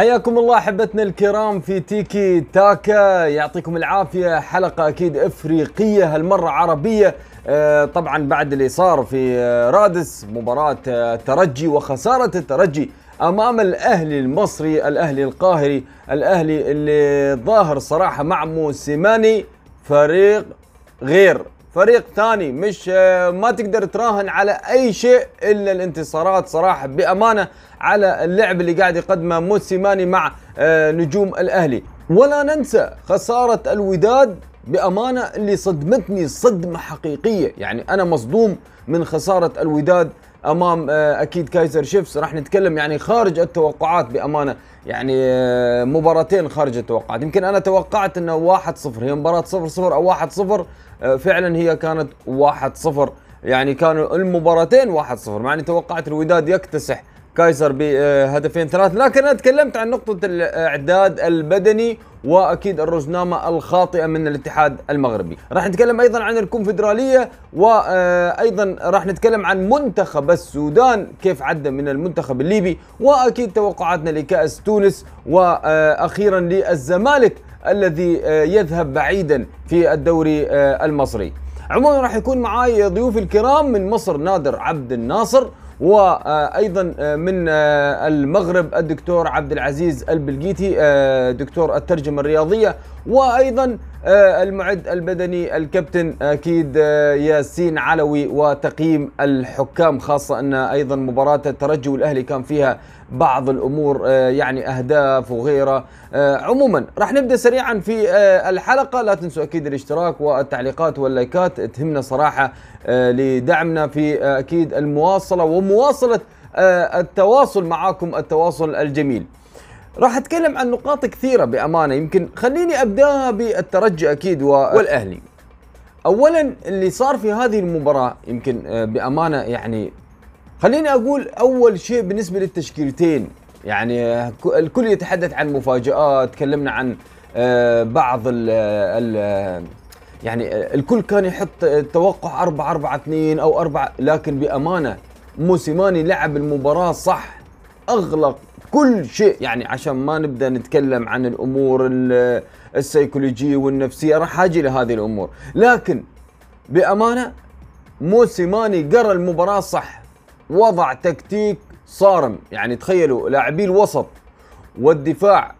حياكم الله أحبتنا الكرام في تيكي تاكا. يعطيكم العافية. حلقة أكيد إفريقية هالمرة عربية. آه، طبعا بعد اللي صار في آه، رادس مباراة آه، الترجي وخسارة الترجي أمام الأهلي المصري الأهلي القاهري الأهلي اللي ظاهر صراحة مع موسيماني فريق غير. فريق ثاني مش آه، ما تقدر تراهن على أي شيء إلا الانتصارات صراحة. بأمانة على اللعب اللي قاعد يقدمه موسيماني مع آه، نجوم الأهلي. ولا ننسى خسارة الوداد بأمانة اللي صدمتني صدمة حقيقية. يعني أنا مصدوم من خسارة الوداد أمام آه، أكيد كايزر شيفس راح نتكلم يعني خارج التوقعات بأمانة. يعني آه، مباراتين خارج التوقعات. يمكن أنا توقعت إنه 1-0 هي مباراة 0-0 أو 1-0 آه، فعلا هي كانت 1-0 يعني كانوا المباراتين 1-0 مع إني توقعت الوداد يكتسح كايزر بهدفين ثلاث. لكن أنا تكلمت عن نقطة الإعداد البدني وأكيد الرزنامة الخاطئة من الاتحاد المغربي. راح نتكلم أيضا عن الكونفدرالية وأيضا راح نتكلم عن منتخب السودان كيف عدى من المنتخب الليبي وأكيد توقعاتنا لكأس تونس وأخيرا للزمالك الذي يذهب بعيدا في الدوري المصري. عموما راح يكون معاي ضيوفي الكرام من مصر نادر عبد الناصر. وأيضا من آه، المغرب الدكتور عبد العزيز البلقيتي آه، دكتور الترجمة الرياضية وأيضا آه، المعد البدني الكابتن أكيد آه، ياسين علوي وتقييم الحكام خاصة أن أيضا مباراة الترجي والاهلي كان فيها بعض الأمور آه، يعني أهداف وغيرها. آه، عموما راح نبدأ سريعا في آه، الحلقة. لا تنسوا أكيد الاشتراك والتعليقات واللايكات تهمنا صراحة آه، لدعمنا في آه، أكيد المواصلة ومواصلة آه، التواصل معاكم التواصل الجميل. راح أتكلم عن نقاط كثيرة بأمانة. يمكن خليني ابداها بالترجي أكيد والأهلي. اولا اللي صار في هذه المباراة يمكن آه، بأمانة يعني خليني أقول أول شيء بالنسبة للتشكيلتين. يعني الكل يتحدث عن مفاجآت تكلمنا عن آه، بعض ال ال يعني الكل كان يحط توقع 4 4 2 أو 4 لكن بأمانة موسيماني لعب المباراة صح أغلق كل شيء. يعني عشان ما نبدأ نتكلم عن الأمور ال- السيكولوجية والنفسية راح أجي لهذه الأمور. لكن بأمانة موسيماني قرأ المباراة صح. وضع تكتيك صارم. يعني تخيلوا لاعبي الوسط والدفاع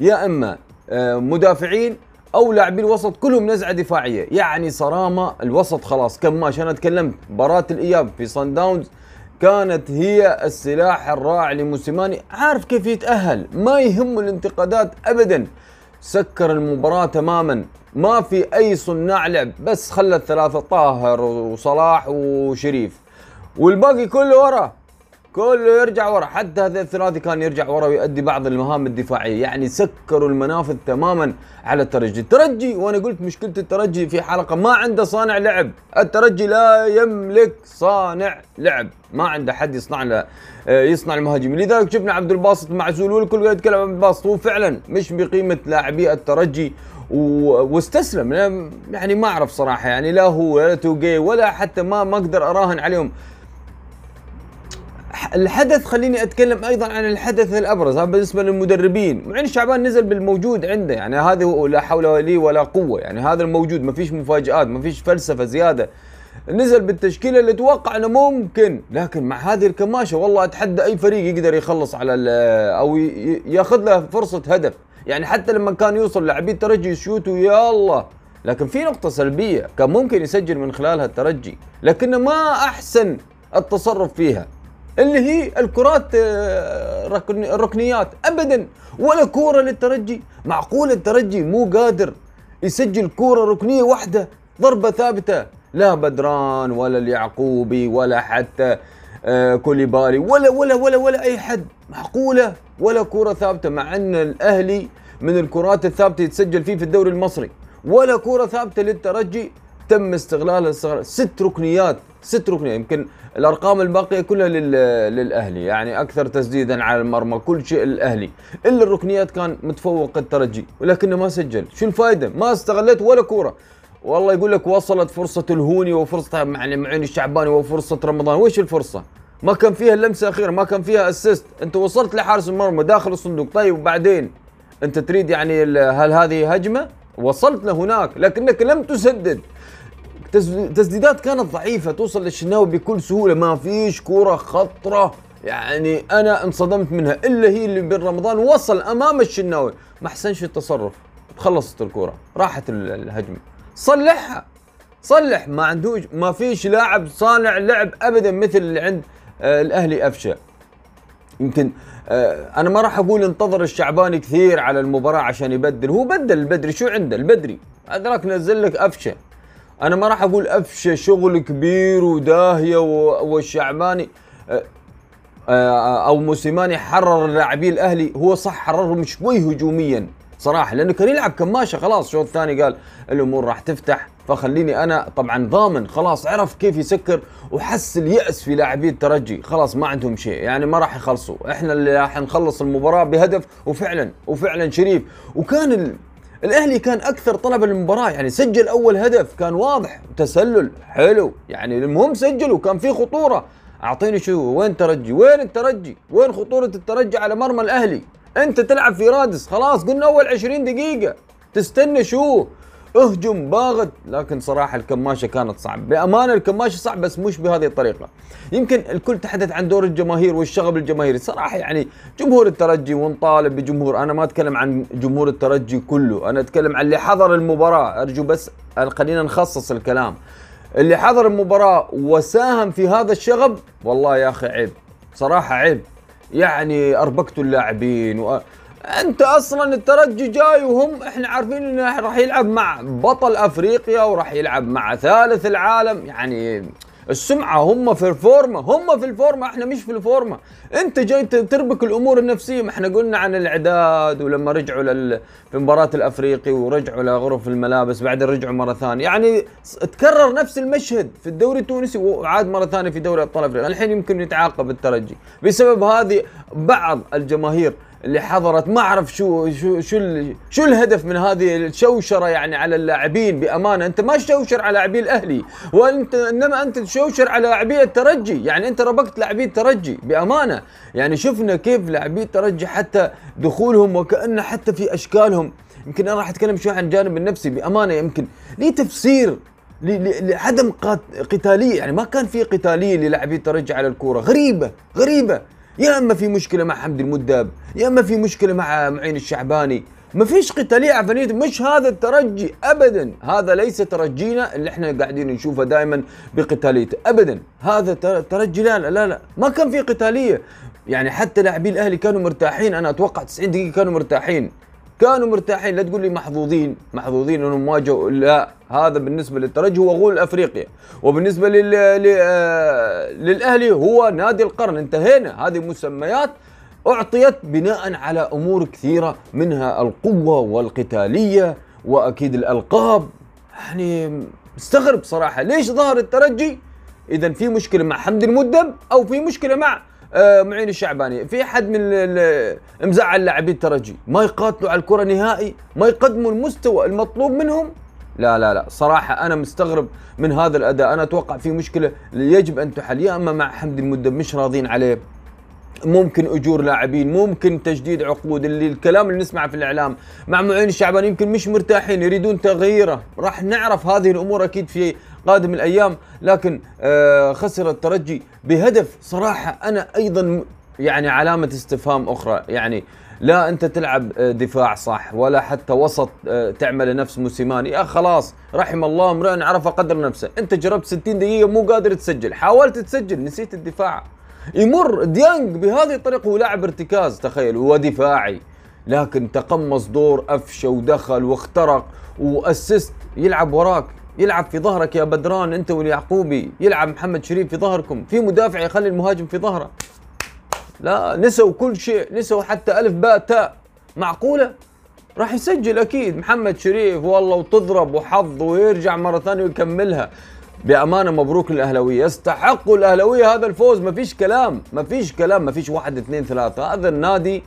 يا إما آه، مدافعين أو لاعبي الوسط كلهم نزعة دفاعية. يعني صرامة الوسط خلاص كماش أنا تكلمت مباراة الإياب في صن داونز كانت هي السلاح الرائع لموسيماني. عارف كيف يتأهل؟ ما يهمه الانتقادات ابدا. سكر المباراة تماما. ما في أي صناع لعب بس خلى الثلاثة طاهر وصلاح وشريف. والباقي كله ورا. كله يرجع ورا. حتى هذا الثلاثي كان يرجع ورا ويؤدي بعض المهام الدفاعية. يعني سكروا المنافذ تماما على الترجي. الترجي وأنا قلت مشكلة الترجي في حلقة ما عنده صانع لعب. الترجي لا يملك صانع لعب. ما عنده حد يصنع له آه، يصنع المهاجمين. لذلك شفنا عبد الباسط معزول والكل قاعد يتكلم عن عبد الباسط. هو فعلا مش بقيمة لاعبي الترجي و- واستسلم. يعني ما أعرف صراحة. يعني لا هو ولا توجي ولا حتى ما ما أقدر أراهن عليهم. الحدث خليني أتكلم أيضا عن الحدث الأبرز. هذا بالنسبة للمدربين معين شعبان نزل بالموجود عنده يعني هذا هو لا حول لي ولا قوة يعني هذا الموجود ما فيش مفاجآت ما فيش فلسفة زيادة. نزل بالتشكيلة اللي أتوقع إنه ممكن لكن مع هذه الكماشة والله أتحدى أي فريق يقدر يخلص على أو يأخذ له فرصة هدف. يعني حتى لما كان يوصل لاعبي الترجي يشوتوا يا الله. لكن في نقطة سلبية كان ممكن يسجل من خلالها الترجي لكنه ما أحسن التصرف فيها. اللي هي الكرات آه، ركن- الركنيات. ابدا ولا كورة للترجي. معقول الترجي مو قادر يسجل كورة ركنية واحدة ضربة ثابتة. لا بدران ولا اليعقوبي ولا حتى آه، كوليبالي ولا ولا ولا ولا أي حد. معقولة؟ ولا كورة ثابتة مع أن الأهلي من الكرات الثابتة يتسجل فيه في الدوري المصري. ولا كورة ثابتة للترجي. تم استغلالها استغلال ست ركنيات ست ركنيات يمكن الأرقام الباقية كلها لل... للأهلي يعني أكثر تسديدا على المرمى كل شيء للاهلي إلا الركنيات كان متفوق الترجي ولكنه ما سجل. شو الفائده ما استغلت ولا كورة. والله يقول لك وصلت فرصة الهوني وفرصة يعني معين الشعباني وفرصة رمضان. وش الفرصة؟ ما كان فيها اللمسة الأخيرة ما كان فيها اسيست أنت وصلت لحارس المرمى داخل الصندوق. طيب وبعدين؟ أنت تريد يعني هل هذه هجمة؟ وصلت لهناك لكنك لم تسدد. تسديدات كانت ضعيفة توصل للشناوي بكل سهولة ما فيش كوره خطرة. يعني أنا انصدمت منها إلا هي اللي بين رمضان وصل أمام الشناوي. ما احسنش التصرف خلصت الكوره راحت الهجمة. صلحها صلح ما عندوش ما فيش لاعب صانع لعب ابدا مثل اللي عند آه الأهلي افشا يمكن آه أنا ما راح أقول انتظر الشعباني كثير على المباراة عشان يبدل هو بدل البدري شو عنده؟ البدري. أدراك نزل لك افشه أنا ما راح أقول افشه شغل كبير وداهية والشعباني آه آه أو موسيماني حرر لاعبي الأهلي. هو صح حررهم شوي هجوميا صراحة لأنه كان يلعب كماشة خلاص. الشوط الثاني قال الأمور راح تفتح فخليني أنا طبعا ضامن خلاص عرف كيف يسكر وحس الياس في لاعبي الترجي. خلاص ما عندهم شيء يعني ما راح يخلصوا. إحنا اللي راح نخلص المباراة بهدف وفعلا وفعلا شريف. وكان. الأهلي كان أكثر طلبا للمباراة يعني سجل أول هدف كان واضح تسلل حلو يعني المهم سجل وكان في خطورة. أعطيني شو وين ترجي؟ وين الترجي؟ وين خطورة الترجي على مرمى الأهلي؟ أنت تلعب في رادس خلاص قلنا أول 20 دقيقة. تستنى شو؟ اهجم باغت لكن صراحة الكماشة كانت صعب بأمانة الكماشة صعب بس مش بهذه الطريقة. يمكن الكل تحدث عن دور الجماهير والشغب الجماهيري. صراحة يعني جمهور الترجي ونطالب بجمهور. أنا ما أتكلم عن جمهور الترجي كله. أنا أتكلم عن اللي حضر المباراة. أرجو بس خلينا نخصص الكلام. اللي حضر المباراة وساهم في هذا الشغب والله يا أخي عيب. صراحة عيب. يعني أربكتوا اللاعبين و... أنت أصلا الترجي جاي وهم إحنا عارفين إنه راح يلعب مع بطل أفريقيا وراح يلعب مع ثالث العالم. يعني السمعة هم في الفورمة هم في الفورمة إحنا مش في الفورمة. أنت جاي تربك الأمور النفسية. ما إحنا قلنا عن الإعداد ولما رجعوا لل... في مباراة الأفريقي ورجعوا لغرف الملابس بعدين رجعوا مرة ثانية. يعني تكرر نفس المشهد في الدوري التونسي وعاد مرة ثانية في دوري أبطال أفريقيا. الحين يمكن يتعاقب الترجي. بسبب هذه بعض الجماهير اللي حضرت ما أعرف شو شو شو شو الهدف من هذه الشوشرة يعني على اللاعبين بأمانة. أنت ما تشوشر على لاعبي الأهلي وأنت إنما أنت تشوشر على لاعبي الترجي. يعني أنت ربكت لاعبي الترجي بأمانة. يعني شفنا كيف لاعبي الترجي حتى دخولهم وكانه حتى في أشكالهم. يمكن أنا راح أتكلم شوي عن الجانب النفسي بأمانة. يمكن لي تفسير لعدم قتالية. يعني ما كان في قتالية للاعبي الترجي على الكورة. غريبة غريبة. يا أما في مشكلة مع حمد المدب يا أما في مشكلة مع معين الشعباني. ما فيش قتاليه عفنيه مش هذا الترجي ابدا. هذا ليس ترجينا اللي إحنا قاعدين نشوفه دائما بقتاليته ابدا. هذا ترجي لا لا لا ما كان في قتالية. يعني حتى لاعبي الأهلي كانوا مرتاحين أنا أتوقع 90 دقيقة كانوا مرتاحين. كانوا مرتاحين. لا تقول لي محظوظين. محظوظين إنهم واجهوا لا هذا بالنسبة للترجي هو غول أفريقيا. وبالنسبة لل... آه، للأهلي هو نادي القرن. انتهينا. هذه مسميات أعطيت بناء على أمور كثيرة منها القوة والقتالية وأكيد الألقاب. يعني استغرب صراحة. ليش ظهر الترجي؟ اذا في مشكلة مع حمد المدب أو في مشكلة مع معين الشعباني في حد من مزعل لاعبي الترجي ما يقاتلوا على الكرة نهائي ما يقدموا المستوى المطلوب منهم؟ لا لا لا. صراحة أنا مستغرب من هذا الأداء. أنا أتوقع في مشكلة يجب أن تحل يا أما مع حمد المدب مش راضين عليه. ممكن أجور لاعبين ممكن تجديد عقود. اللي الكلام اللي نسمعه في الإعلام مع معين الشعبان يمكن مش مرتاحين يريدون تغييره. راح نعرف هذه الأمور أكيد في قادم الأيام لكن آه خسر الترجي بهدف صراحة أنا أيضا يعني علامة استفهام أخرى. يعني لا أنت تلعب آه، دفاع صح ولا حتى وسط آه، تعمل نفس موسيماني يا خلاص رحم الله امرئ عرف قدر نفسه. أنت جربت 60 دقيقة مو قادر تسجل حاولت تسجل نسيت الدفاع. يمر ديانج بهذه الطريقة ولاعب ارتكاز تخيل هو دفاعي. لكن تقمص دور افشه ودخل واخترق واسست يلعب وراك. يلعب في ظهرك يا بدران أنت واليعقوبي. يلعب محمد شريف في ظهركم. في مدافع يخلي المهاجم في ظهره. لا نسوا كل شيء نسوا حتى ألف باء تاء. معقولة؟ راح يسجل أكيد. محمد شريف والله وتضرب وحظ ويرجع مرة ثانية ويكملها. بأمانة مبروك للأهلاوية. يستحقوا الأهلاوية هذا الفوز. ما فيش كلام ما فيش كلام ما فيش واحد اثنين ثلاثة. هذا النادي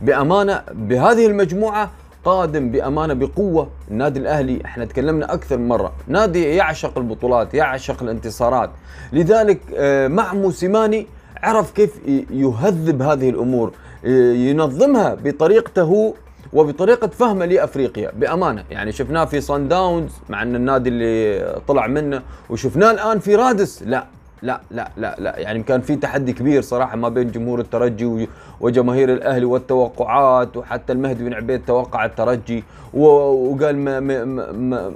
بأمانة بهذه المجموعة قادم بأمانة بقوة. النادي الأهلي إحنا تكلمنا أكثر من مرة نادي يعشق البطولات يعشق الانتصارات. لذلك آه، مع موسيماني عرف كيف يهذب هذه الأمور ينظمها بطريقته وبطريقة فهمه لأفريقيا. بأمانة يعني شفناه في صن داونز مع أن النادي اللي طلع منه وشفناه الآن في رادس لا لا لا لا لا. يعني كان في تحدي كبير صراحة ما بين جمهور الترجي وجماهير الأهلي والتوقعات وحتى المهدي بن عبيد توقع الترجي وقال ما, ما, ما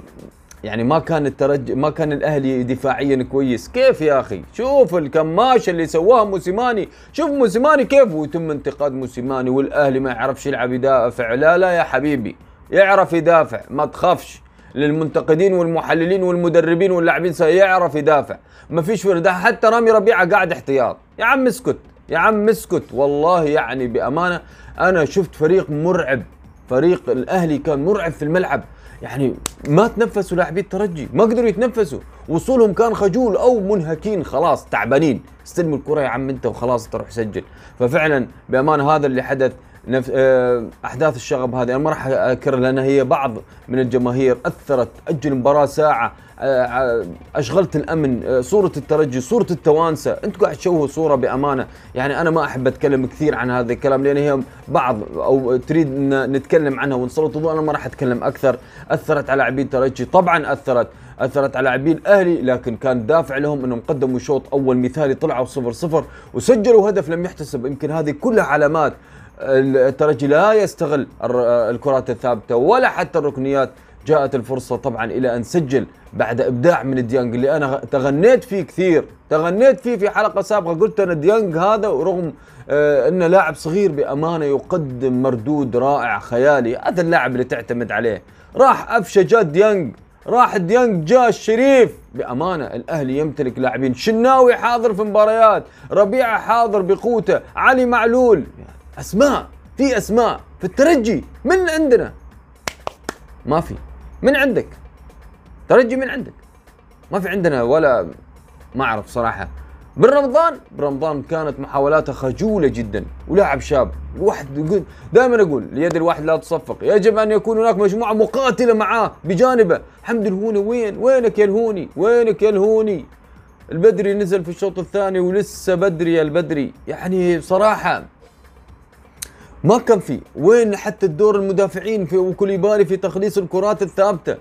يعني ما كان الترجي ما كان الأهلي دفاعيا كويس. كيف يا أخي؟ شوف الكماشة اللي سواها موسيماني. شوف موسيماني كيف ويتم انتقاد موسيماني والأهلي ما يعرفش يلعب يدافع. لا لا يا حبيبي يعرف يدافع ما تخافش. للمنتقدين والمحللين والمدربين واللاعبين سيعرف يدافع ما فيش ورده حتى رامي ربيعة قاعد احتياط. يا عم اسكت. يا عم اسكت. والله يعني بأمانة أنا شفت فريق مرعب. فريق الأهلي كان مرعب في الملعب. يعني ما تنفسوا لاعبي الترجي ما قدروا يتنفسوا. وصولهم كان خجول أو منهكين. خلاص تعبانين. استلم الكرة يا عم أنت وخلاص تروح سجل. ففعلا بأمانة هذا اللي حدث. نفس آه، أحداث الشغب هذه. أنا ما راح أكرر لأن هي بعض من الجماهير أثرت. أجل المباراه ساعة آه، أشغلت الأمن آه، صورة الترجي صورة التوانسة. أنتم قاعد تشوهوا صورة بأمانة. يعني أنا ما أحب أتكلم كثير عن هذا الكلام لأن هي بعض أو تريد نتكلم عنها ونسلط الضوء. أنا ما راح أتكلم أكثر. أثرت على لاعبين الترجي. طبعا أثرت. أثرت على لاعبين الاهلي لكن كان دافع لهم أنهم قدموا شوط أول مثالي طلعوا صفر صفر وسجلوا هدف لم يحتسب. يمكن هذه كلها علامات الترجي لا يستغل الكرات الثابتة ولا حتى الركنيات. جاءت الفرصة طبعا إلى أن سجل بعد إبداع من ديانج اللي أنا تغنيت فيه كثير. تغنيت فيه في حلقة سابقة. قلت أنا ديانج هذا ورغم أنه لاعب صغير بأمانة يقدم مردود رائع خيالي. هذا اللاعب اللي تعتمد عليه. راح أفشى جات ديانج. راح ديانج جاء الشريف. بأمانة الأهلي يمتلك لاعبين. شناوي حاضر في مباريات. ربيعة حاضر بقوته. علي معلول. أسماء في أسماء في الترجي من عندنا؟ ما في. من عندك؟ ترجي من عندك. ما في عندنا ولا ما أعرف صراحة. بالرمضان برمضان كانت محاولاته خجولة جدا ولاعب شاب. الواحد يقول دائما أقول ليد الواحد لا تصفق يجب أن يكون هناك مجموعة مقاتلة معاه بجانبه. حمد الهوني وين؟ وينك يا الهوني؟ وينك يا الهوني؟ البدري نزل في الشوط الثاني ولسه بدري يا البدري. يعني بصراحه ما كان في. وين حتى الدور المدافعين في وكوليبالي في تخليص الكرات الثابتة؟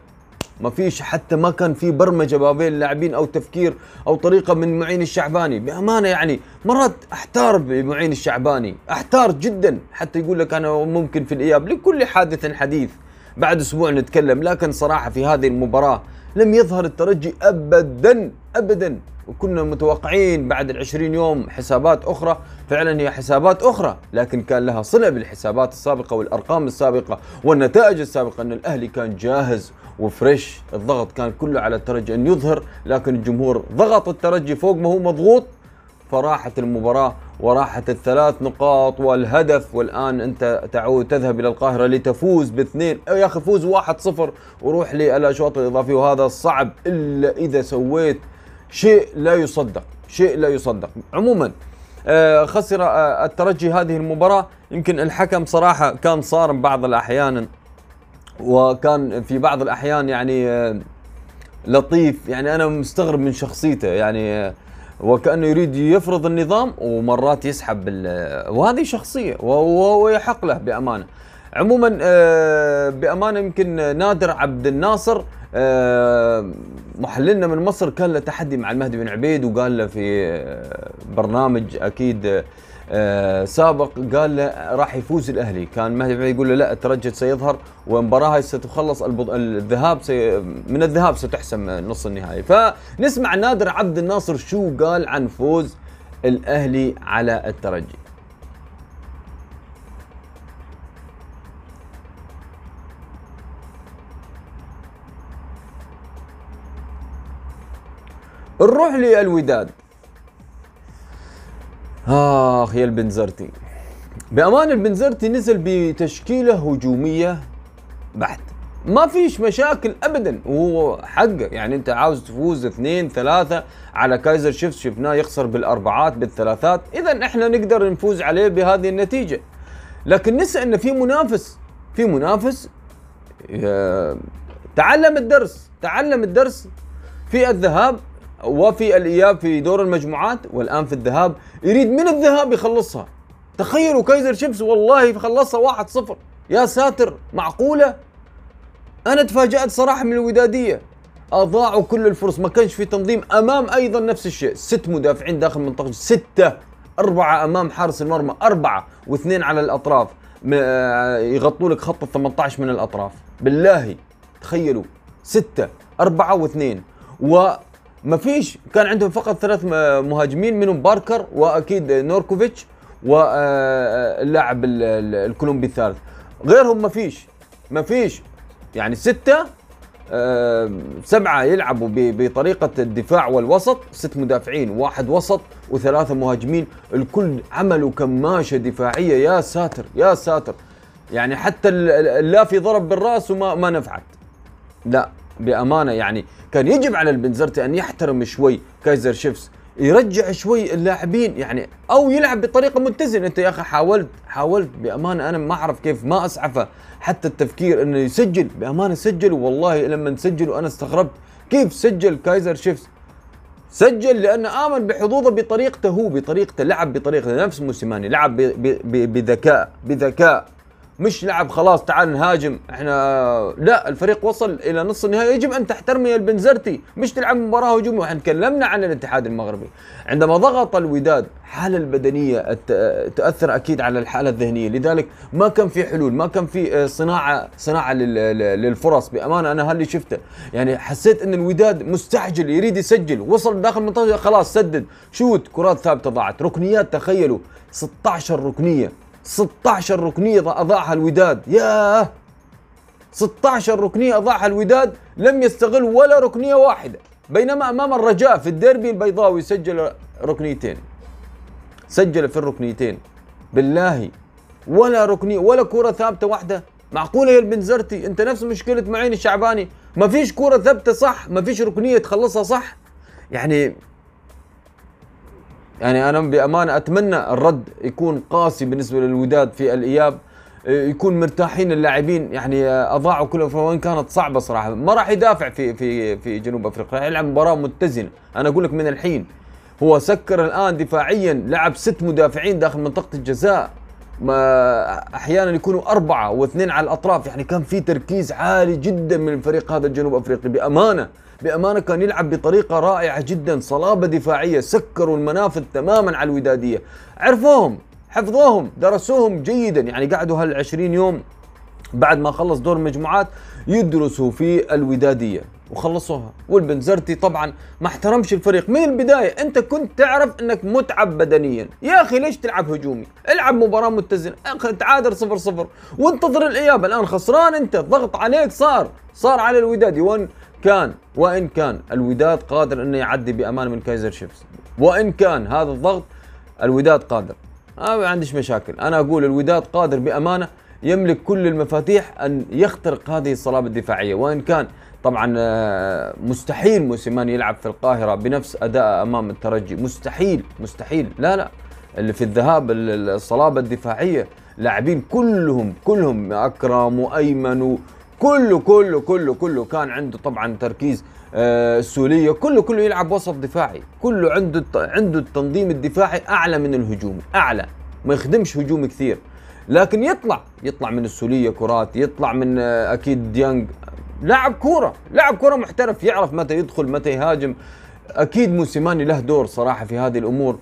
ما فيش. حتى ما كان في برمجة ما بين اللاعبين أو تفكير أو طريقة من معين الشعباني. بأمانة يعني مرات أحتار بمعين الشعباني. أحتار جدا. حتى يقول لك أنا ممكن في الإياب. لكل حادث حديث. بعد أسبوع نتكلم. لكن صراحة في هذه المباراة لم يظهر الترجي ابدا. ابدا. وكنا متوقعين بعد العشرين يوم حسابات أخرى. فعلا هي حسابات أخرى لكن كان لها صلة بالحسابات السابقة والأرقام السابقة والنتائج السابقة أن الأهلي كان جاهز وفريش. الضغط كان كله على الترجي أن يظهر لكن الجمهور ضغط الترجي فوق ما هو مضغوط. فراحت المباراة وراحت الثلاث نقاط والهدف والآن أنت تعود تذهب إلى القاهرة لتفوز باثنين. يا أخي فوز واحد صفر وروح للأشواط الإضافية وهذا صعب إلا إذا سويت شيء لا يصدق شيء لا يصدق. عموما آه، خسر آه، الترجي هذه المباراة. يمكن الحكم صراحة كان صارم بعض الأحيان وكان في بعض الأحيان يعني آه، لطيف. يعني أنا مستغرب من شخصيته يعني وكأنه يريد يفرض النظام ومرات يسحب وهذه شخصية ويحق له بأمانة. عموما بأمانة يمكن نادر عبد الناصر محللنا من مصر كان له تحدي مع المهدي بن عبيد وقال له في آه، برنامج أكيد آه، سابق قال له راح يفوز الأهلي. كان المهدي بن عبيد يقول له لا الترجي سيظهر والمباراه ستخلص الذهاب سي من الذهاب ستحسم نص النهائي. فنسمع نادر عبد الناصر شو قال عن فوز الأهلي على الترجي. نروح للوداد. آخ يا البنزرتي بأمان البنزرتي نزل بتشكيلة هجومية بحت ما فيش مشاكل ابدا. وهو حقه يعني أنت عاوز تفوز اثنين ثلاثة على كايزر شيفت شفناه يخسر بالأربعات بالثلاثات. اذا إحنا نقدر نفوز عليه بهذه النتيجة. لكن نسى إن في منافس في منافس تعلم الدرس تعلم الدرس في الذهاب. وفي الإياب في دور المجموعات والآن في الذهاب. يريد من الذهاب يخلصها. تخيلوا كايزر شيبس والله خلصها 1-0 يا ساتر معقولة؟ أنا تفاجأت صراحة من الودادية. أضاعوا كل الفرص ما كانش في تنظيم. أمام أيضا نفس الشيء. ست مدافعين داخل منطقة ستة. أربعة أمام حارس المرمى. أربعة واثنين على الأطراف. آه، يغطوا لك خط ال 18 من الأطراف. بالله. تخيلوا. ستة أربعة واثنين. وما فيش. كان عندهم فقط ثلاث مهاجمين منهم باركر وأكيد نوركوفيتش واللاعب الكولومبي الثالث. غيرهم ما فيش. ما فيش. يعني ستة آه، سبعة يلعبوا بطريقة الدفاع والوسط ست مدافعين واحد وسط وثلاثة مهاجمين. الكل عملوا كماشة دفاعية. يا ساتر يا ساتر. يعني حتى اللافي ضرب بالرأس وما ما نفعت. لا. بأمانة يعني كان يجب على البنزرتي أن يحترم شوي كايزر شيفس يرجع شوي اللاعبين يعني أو يلعب بطريقة متزنة. أنت يا أخي حاولت حاولت بأمانة أنا ما أعرف كيف ما أسعفه. حتى التفكير إنه يسجل بأمانة سجل والله لما سجلوا أنا استغربت. كيف سجل كايزر شيفس سجل لأنه آمن بحظوظه بطريقته هو بطريقته لعب بطريقته نفس موسيماني لعب بذكاء بذكاء. مش لعب خلاص تعال نهاجم. إحنا لا الفريق وصل إلى نص النهائي. يجب أن تحترمي البنزرتي. مش تلعب مباراة هجوميه وإحنا تكلمنا عن الاتحاد المغربي. عندما ضغط الوداد الحالة البدنية تاثر أكيد على الحالة الذهنية. لذلك ما كان في حلول ما كان في آه، صناعة صناعة للفرص. بأمانة أنا هاللي شفته. يعني حسيت إن الوداد مستعجل يريد يسجل. وصل داخل المنطقة خلاص سدد. شوت كرات ثابتة ضاعت. ركنيات تخيلوا 16 ركنية. 16 ركنية أضاعها الوداد. ياه! 16 ركنية أضاعها الوداد لم يستغل ولا ركنية واحدة. بينما أمام الرجاء في الديربي البيضاوي سجل ركنيتين. سجل في الركنيتين. بالله! ولا ركنية ولا كرة ثابتة واحدة. معقولة يا البنزرتي أنت نفس مشكلة معين الشعباني. ما فيش كرة ثابتة صح؟ ما فيش ركنية تخلصها صح؟ يعني يعني أنا بأمانة أتمنى الرد يكون قاسي بالنسبة للوداد في الإياب يكون مرتاحين اللاعبين. يعني أضاعوا كل وان كانت صعبة صراحة. ما راح يدافع في في في جنوب أفريقيا يلعب مباراة متزنة. أنا أقول لك من الحين هو سكر الآن دفاعيا لعب ست مدافعين داخل منطقة الجزاء. ما أحيانا يكونوا أربعة واثنين على الأطراف. يعني كان في تركيز عالي جدا من الفريق هذا الجنوب أفريقي. بأمانة بأمانة كان يلعب بطريقة رائعة جدا. صلابة دفاعية سكروا المنافذ تماما على الودادية. عرفوهم حفظوهم درسوهم جيدا. يعني قعدوا هال 20 يوم بعد ما خلص دور المجموعات يدرسوا في الودادية. وخلصوها. والبنزرتي طبعا ما احترمش الفريق. من البداية أنت كنت تعرف إنك متعب بدنيا. يا أخي ليش تلعب هجومي؟ العب مباراة متزنة. تعادل صفر صفر. وانتظر الإياب. الآن خسران أنت. ضغط عليك صار. صار على الودادي وإن كان وإن كان الوداد قادر انه يعدي بأمان من كايزر شيفز وإن كان هذا الضغط الوداد قادر. ما عنديش مشاكل. أنا أقول الوداد قادر بأمانة. يملك كل المفاتيح أن يخترق هذه الصلابة الدفاعية. وإن كان طبعا آه، مستحيل موسيمان يلعب في القاهرة بنفس أداء أمام الترجي. مستحيل مستحيل. لا لا. اللي في الذهاب الصلابة الدفاعية لاعبين كلهم كلهم أكرم وأيمن كله كله كله كله كان عنده طبعا تركيز آه، السولية. كله كله يلعب وسط دفاعي. كله عنده عنده التنظيم الدفاعي أعلى من الهجومي أعلى. ما يخدمش هجوم كثير. لكن يطلع يطلع من السولية كرات يطلع من آه، أكيد ديانج. لاعب كورة لاعب كورة محترف يعرف متى يدخل متى يهاجم. أكيد موسيماني له دور صراحة في هذه الأمور.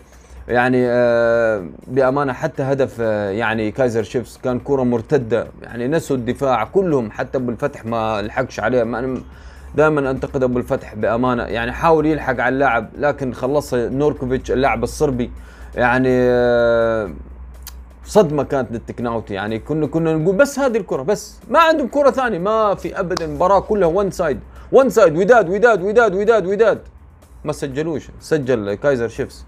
يعني آه، بأمانة حتى هدف آه، يعني كايزر شيفز كان كره مرتدة. يعني نسوا الدفاع كلهم حتى أبو الفتح ما لحقش عليه. ما دائما أنتقد أبو الفتح بأمانة. يعني حاول يلحق على اللاعب لكن خلصها نوركوفيتش اللاعب الصربي. يعني صدمة كانت للتكناوتي يعني كنا كنا نقول بس هذه الكرة بس ما عندهم كرة ثانية ما في ابدا المباراه كلها one side one side وداد وداد وداد وداد وداد. ما سجلوش سجل كايزر شيفز.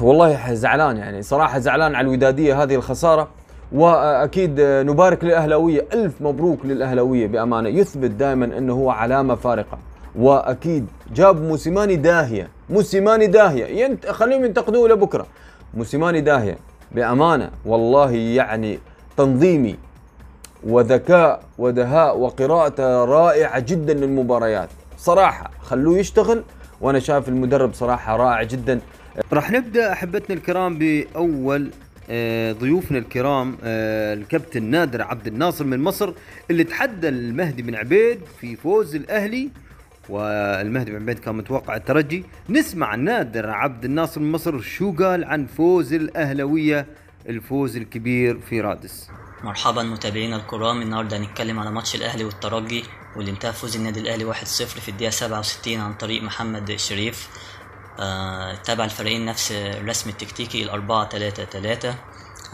والله زعلان يعني صراحة زعلان على الودادية هذه الخسارة. وأكيد نبارك للأهلاوية ألف مبروك للأهلاوية بأمانة. يثبت دائما إنه هو علامة فارقة. وأكيد جاب موسيماني داهية موسيماني داهية. يعني خليهم ينتقدوه لبكرة. موسيماني داهية. بأمانة والله يعني تنظيمي وذكاء ودهاء وقراءته رائعة جدا للمباريات. صراحة خلوه يشتغل وأنا شايف المدرب صراحة رائع جدا. راح نبدأ أحبتنا الكرام بأول آه، ضيوفنا الكرام آه، الكابتن نادر عبد الناصر من مصر اللي تحدى المهدي بن عبيد في فوز الأهلي. والمهدي بن عبيد كان متوقع الترجي. نسمع نادر عبد الناصر من مصر شو قال عن فوز الأهلوية الفوز الكبير في رادس. مرحبا متابعينا الكرام. النهارده هنتكلم على ماتش الأهلي والترجي واللي انتهى فوز النادي الأهلي 1-0 في الدقيقة 67 عن طريق محمد شريف. آه، تابع الفريقين نفس الرسم التكتيكي الأربعة تلاتة تلاتة.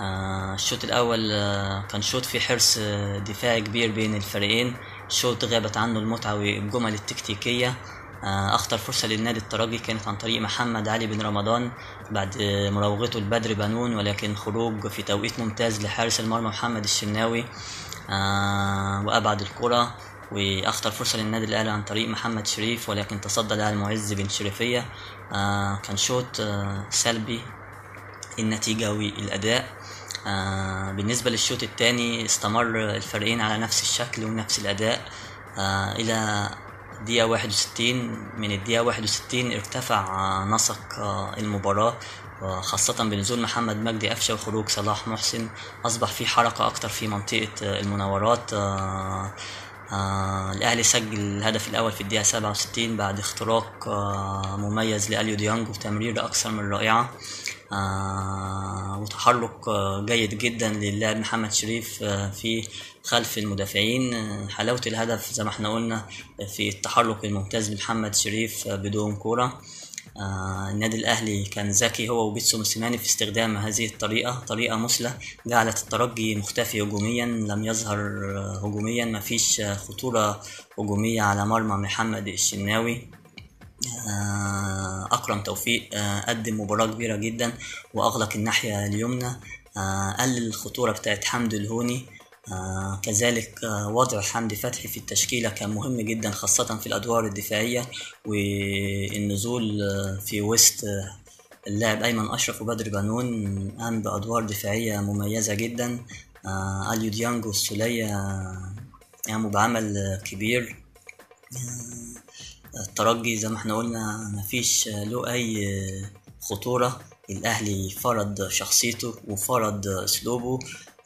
آه، الشوط الأول آه، كان شوط فيه حرص دفاعي كبير بين الفريقين. شوط غابت عنه المتعة والجمل التكتيكية. أخطر فرصة للنادي الترجي كانت عن طريق محمد علي بن رمضان بعد مراوغته لبدر بنون ولكن خروج في توقيت ممتاز لحارس المرمى محمد الشناوي. وأبعد الكرة وأخطر فرصة للنادي الأهلي عن طريق محمد شريف ولكن تصدى لها المعز بن شريفيه آه كان شوط آه سلبي النتيجة والأداء. آه بالنسبة للشوط الثاني استمر الفريقين على نفس الشكل ونفس الأداء. آه إلى دقيقة 61 من الدقيقة 61 ارتفع نسق آه، المباراة خاصة بنزول محمد مجدي قفشة وخروج صلاح محسن. أصبح في حركة أكتر في منطقة المناورات. الأهلي سجل الهدف الأول في الدقيقة 67 بعد اختراق مميز لأليو ديانج وتمريره أكثر من رائعة. وتحرك آه جيد جدا للاعب محمد شريف آه في خلف المدافعين. آه حلاوة الهدف زي ما إحنا قلنا في التحرك الممتاز لمحمد شريف آه بدون كورة. آه النادي الأهلي كان ذكي هو وبيتسو موسيماني في استخدام هذه الطريقة طريقة مثلى جعلت الترجي مختفي هجوميا لم يظهر هجوميا. ما فيش خطورة هجومية على مرمى محمد الشناوي. آه اكرم توفيق آه قدم مباراة كبيرة جدا وأغلق الناحية اليمنى. آه قلل الخطورة بتاعت حمد الهوني. آه كذلك آه وضع حمدي فتحي في التشكيلة كان مهم جدا خاصة في الأدوار الدفاعية والنزول آه في وسط آه اللاعب أيمن أشرف وبدر بنون قام بأدوار دفاعية مميزة جدا. آه أليو ديانج والسولية قاموا بعمل كبير. آه الترجي زي ما إحنا قلنا مفيش له أي خطورة. الأهلي فرض شخصيته وفرض أسلوبه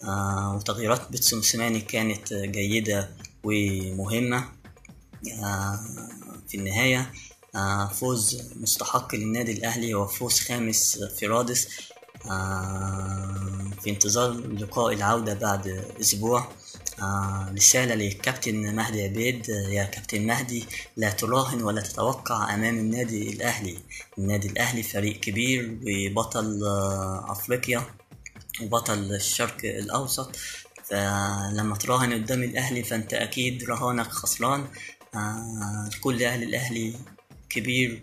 آه وتغييرات بيتسو موسيماني كانت جيدة ومهمة آه في النهاية آه فوز مستحق للنادي الأهلي وفوز خامس في رادس في انتظار لقاء العودة بعد أسبوع. رسالة للكابتن مهدي عبيد. يا كابتن مهدي لا تراهن ولا تتوقع أمام النادي الأهلي. النادي الأهلي فريق كبير وبطل أفريقيا وبطل الشرق الأوسط. فلما تراهن قدام الأهلي فأنت أكيد رهانك خسران. آه كل أهل الأهلي كبير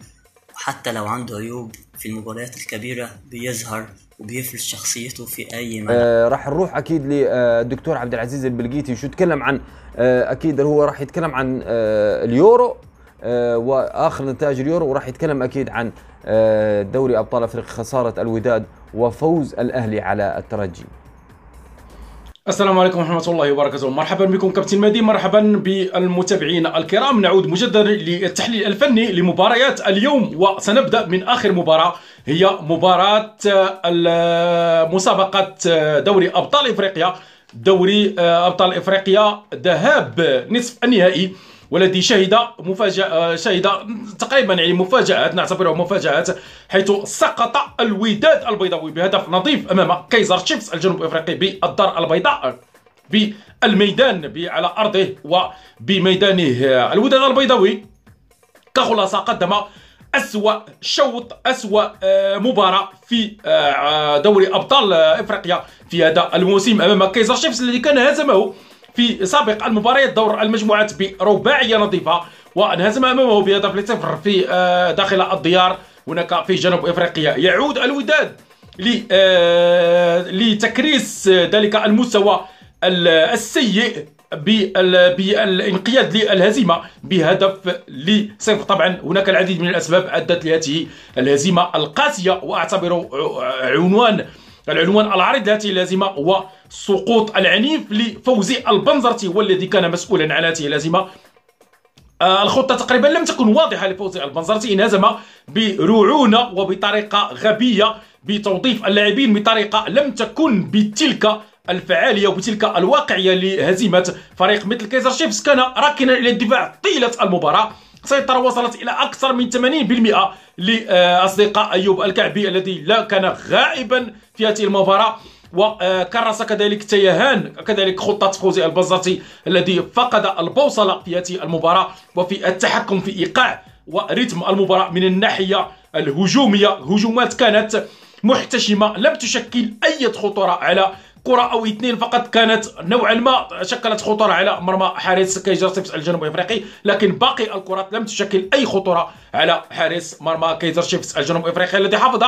حتى لو عنده عيوب في المباريات الكبيرة بيظهر وبيفرز شخصيته في أي ملعب. آه راح نروح أكيد للدكتور عبد العزيز البلقيتي شو يتكلم عن آه أكيد هو راح يتكلم عن آه اليورو آه وآخر نتائج اليورو وراح يتكلم أكيد عن آه دوري أبطال أفريقيا خسارة الوداد وفوز الأهلي على الترجي. السلام عليكم ورحمة الله وبركاته. مرحبا بكم كابتن مهدي مرحبا بالمتابعين الكرام. نعود مجددا للتحليل الفني لمباريات اليوم وسنبدأ من آخر مباراة. هي مباراة مسابقة دوري أبطال إفريقيا. دوري أبطال إفريقيا ذهاب نصف النهائي والذي شهد مفاجأة شهد تقريبا يعني مفاجآت نعتبرها مفاجآت حيث سقط الوداد البيضاوي بهدف نظيف أمام كايزر تشيفز الجنوب إفريقي بالدار البيضاء بالميدان على أرضه وبميدانه. الوداد البيضاوي كخلاصة قدم أسوأ شوط أسوأ مباراة في دوري أبطال إفريقيا في هذا الموسم أمام كايزر شيفز الذي كان هزمه في سابق المباريات دور المجموعات برباعية نظيفة وانهزم أمامه بهدف لصفر في داخل الديار. هناك في جنوب إفريقيا يعود الوداد لتكريس ذلك المستوى السيء. بالانقياد للهزيمة بهدف لصفر. طبعا هناك العديد من الأسباب أدت لهذه الهزيمة القاسية وأعتبر عنوان العنوان العريض لهذه الهزيمة هو سقوط العنيف لفوزي البنزرتي هو الذي كان مسؤولا عن هذه الهزيمة. آه، الخطة تقريبا لم تكن واضحة لفوزي البنزرتي انهزم برعونة وبطريقة غبية بتوظيف اللاعبين بطريقة لم تكن بتلك الفعالية وبتلك الواقعية لهزيمة فريق مثل كايزر شيفز. كان راكنا إلى الدفاع طيلة المباراة. سيطرة وصلت إلى أكثر من 80% لأصدقاء أيوب الكعبي الذي لا كان غائبا في هذه المباراة. وكرس كذلك تيهان كذلك خطة فوزي البنزرتي الذي فقد البوصلة في هذه المباراة. وفي التحكم في إيقاع ورتم المباراة من الناحية الهجومية هجومات كانت محتشمة. لم تشكل أي خطورة على كرة أو اثنين فقط كانت نوعا ما شكلت خطورة على مرمى حارس كايزر شيفز الجنوب إفريقي لكن باقي الكرات لم تشكل أي خطورة على حارس مرمى كايزر شيفز الجنوب إفريقي الذي حافظ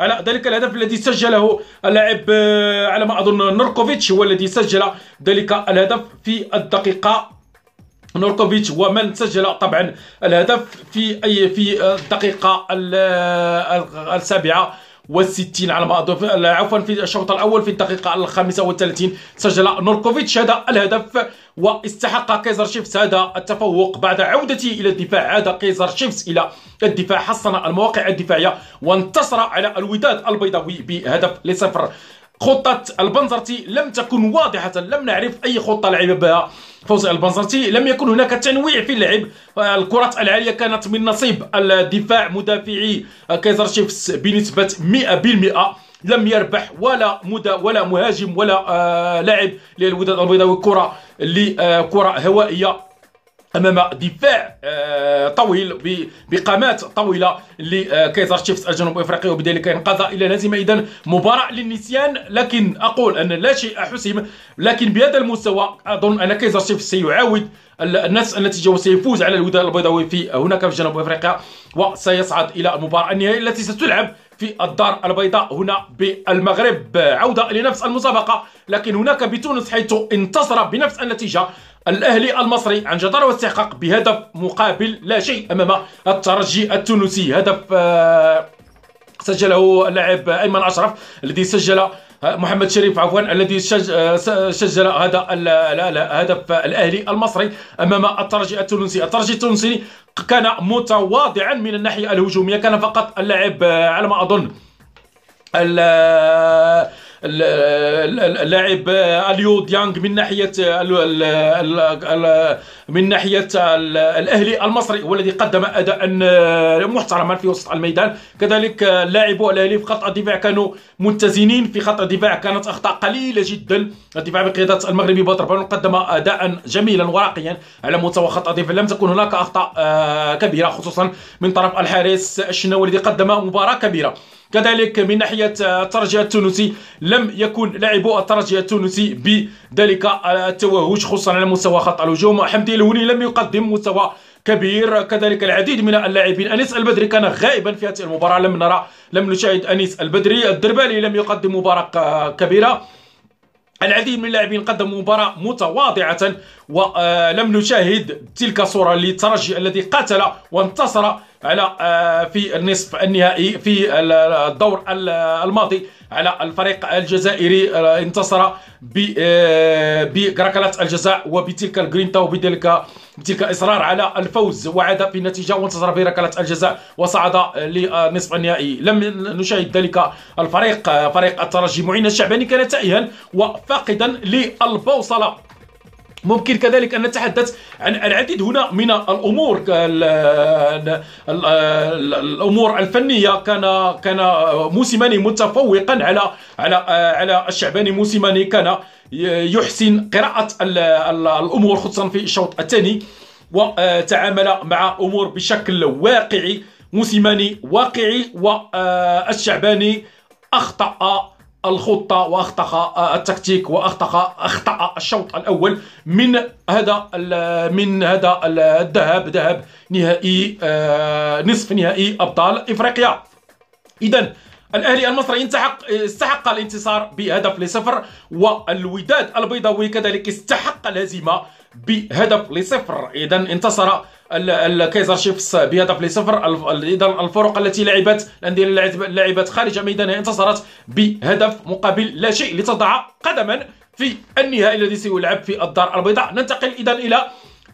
على ذلك الهدف الذي سجله اللاعب آه، على ما أظن نوركوفيتش هو الذي سجل ذلك الهدف في الدقيقة. نوركوفيتش ومن سجل طبعا الهدف في أي في الدقيقة السابعة. والستين على ما أظن عفوا في الشوط الأول في الدقيقة الخامسة والثلاثين سجل نوركوفيتش. هذا الهدف واستحق كايزر تشيفز هذا التفوق بعد عودته إلى الدفاع. عاد كايزر تشيفز إلى الدفاع. حصن المواقع الدفاعية وانتصر على الوداد البيضاوي بهدف لصفر. خطة البنزرتي لم تكن واضحة لم نعرف أي خطة لعب بها. فوز البنزرتي لم يكن هناك تنويع في اللعب. الكرات العالية كانت من نصيب الدفاع مدافعي. كايزر شيفس بنسبة 100% لم يربح ولا مدى ولا مهاجم ولا آه لاعب للوداد البيضاوي كرة لكرة آه هوائية. أمام دفاع آه، طويل بقامات طويلة لكايزر تشيفز الجنوب إفريقي وبذلك انقاد إلى الهزيمه اذا مباراة للنسيان. لكن أقول أن لا شيء حسم لكن بهذا المستوى أظن أن كايزر تشيفز سيعاود نفس النتيجه وسيفوز على الوداد البيضاوي في هناك في جنوب إفريقيا وسيصعد إلى المباراه النهائية التي ستلعب في الدار البيضاء هنا بالمغرب. عودة لنفس المسابقة لكن هناك بتونس حيث انتصر بنفس النتيجة الأهلي المصري عن جدارة واستحقاق بهدف مقابل لا شيء أمام الترجي التونسي. هدف آه، سجله اللاعب أيمن أشرف الذي سجل آه، محمد شريف عفوا الذي آه، سجل هذا الهدف الأهلي المصري أمام الترجي التونسي، الترجي التونسي كان متواضعا من الناحية الهجومية كان فقط اللاعب على ما أظن اللاعب اليو ديانغ من ناحية من ناحية الأهلي المصري والذي قدم أداء محترما في وسط الميدان. كذلك لاعبو الأهلي في خط الدفاع كانوا متزنين في خط الدفاع كانت أخطاء قليلة جدا. الدفاع بقيادة المغربي بدر قدم اداء جميلا وراقيا على مستوى خط الدفاع. لم تكن هناك أخطاء كبيرة خصوصا من طرف الحارس الشناوي الذي قدم مباراة كبيرة. كذلك من ناحية الترجي التونسي لم يكن لاعبو الترجي التونسي بذلك التوهج خصوصا على مستوى خط الهجوم. حمدي الهوني لم يقدم مستوى كبير. كذلك العديد من اللاعبين أنيس البدري كان غائبا في هذه المباراة. لم نرى لم نشاهد أنيس البدري الدربالي لم يقدم مباراة كبيرة. العديد من اللاعبين قدموا مباراة متواضعة ولم نشاهد تلك الصورة للترجي الذي قاتل وانتصر على آه، في النصف النهائي في الدور الماضي على الفريق الجزائري آه، انتصر بركلات آه، الجزاء وبتلك الجرينتا وبتلك بتلك إصرار على الفوز وعاد في النتيجه وانتصر بركلات الجزاء وصعد لنصف النهائي. لم نشاهد ذلك الفريق فريق الترجي. معين الشعباني كان تائها وفاقدا للبوصلة. ممكن كذلك أن نتحدث عن العديد هنا من الأمور. الأمور الفنية. كان كان موسيماني متفوقا على على على الشعباني موسيماني كان يحسن قراءة الأمور خصوصا في الشوط الثاني وتعامل مع أمور بشكل واقعي. موسيماني واقعي والشعباني أخطأ الخطة وأخطأ التكتيك وأخطأ أخطأ الشوط الأول من هذا من هذا الذهاب ذهاب نهائي آه، نصف نهائي أبطال إفريقيا. إذا الأهلي المصري استحق استحق الانتصار بهدف لصفر والوداد البيضاوي كذلك استحق الهزيمة بهدف لصفر. اذا انتصر الكايزر شيفس بهدف لصفر اذا الفرق التي لعبت الأندية لعبت خارج ميدانها انتصرت بهدف مقابل لا شيء لتضع قدما في النهائي الذي سيلعب في الدار البيضاء. ننتقل اذا إلى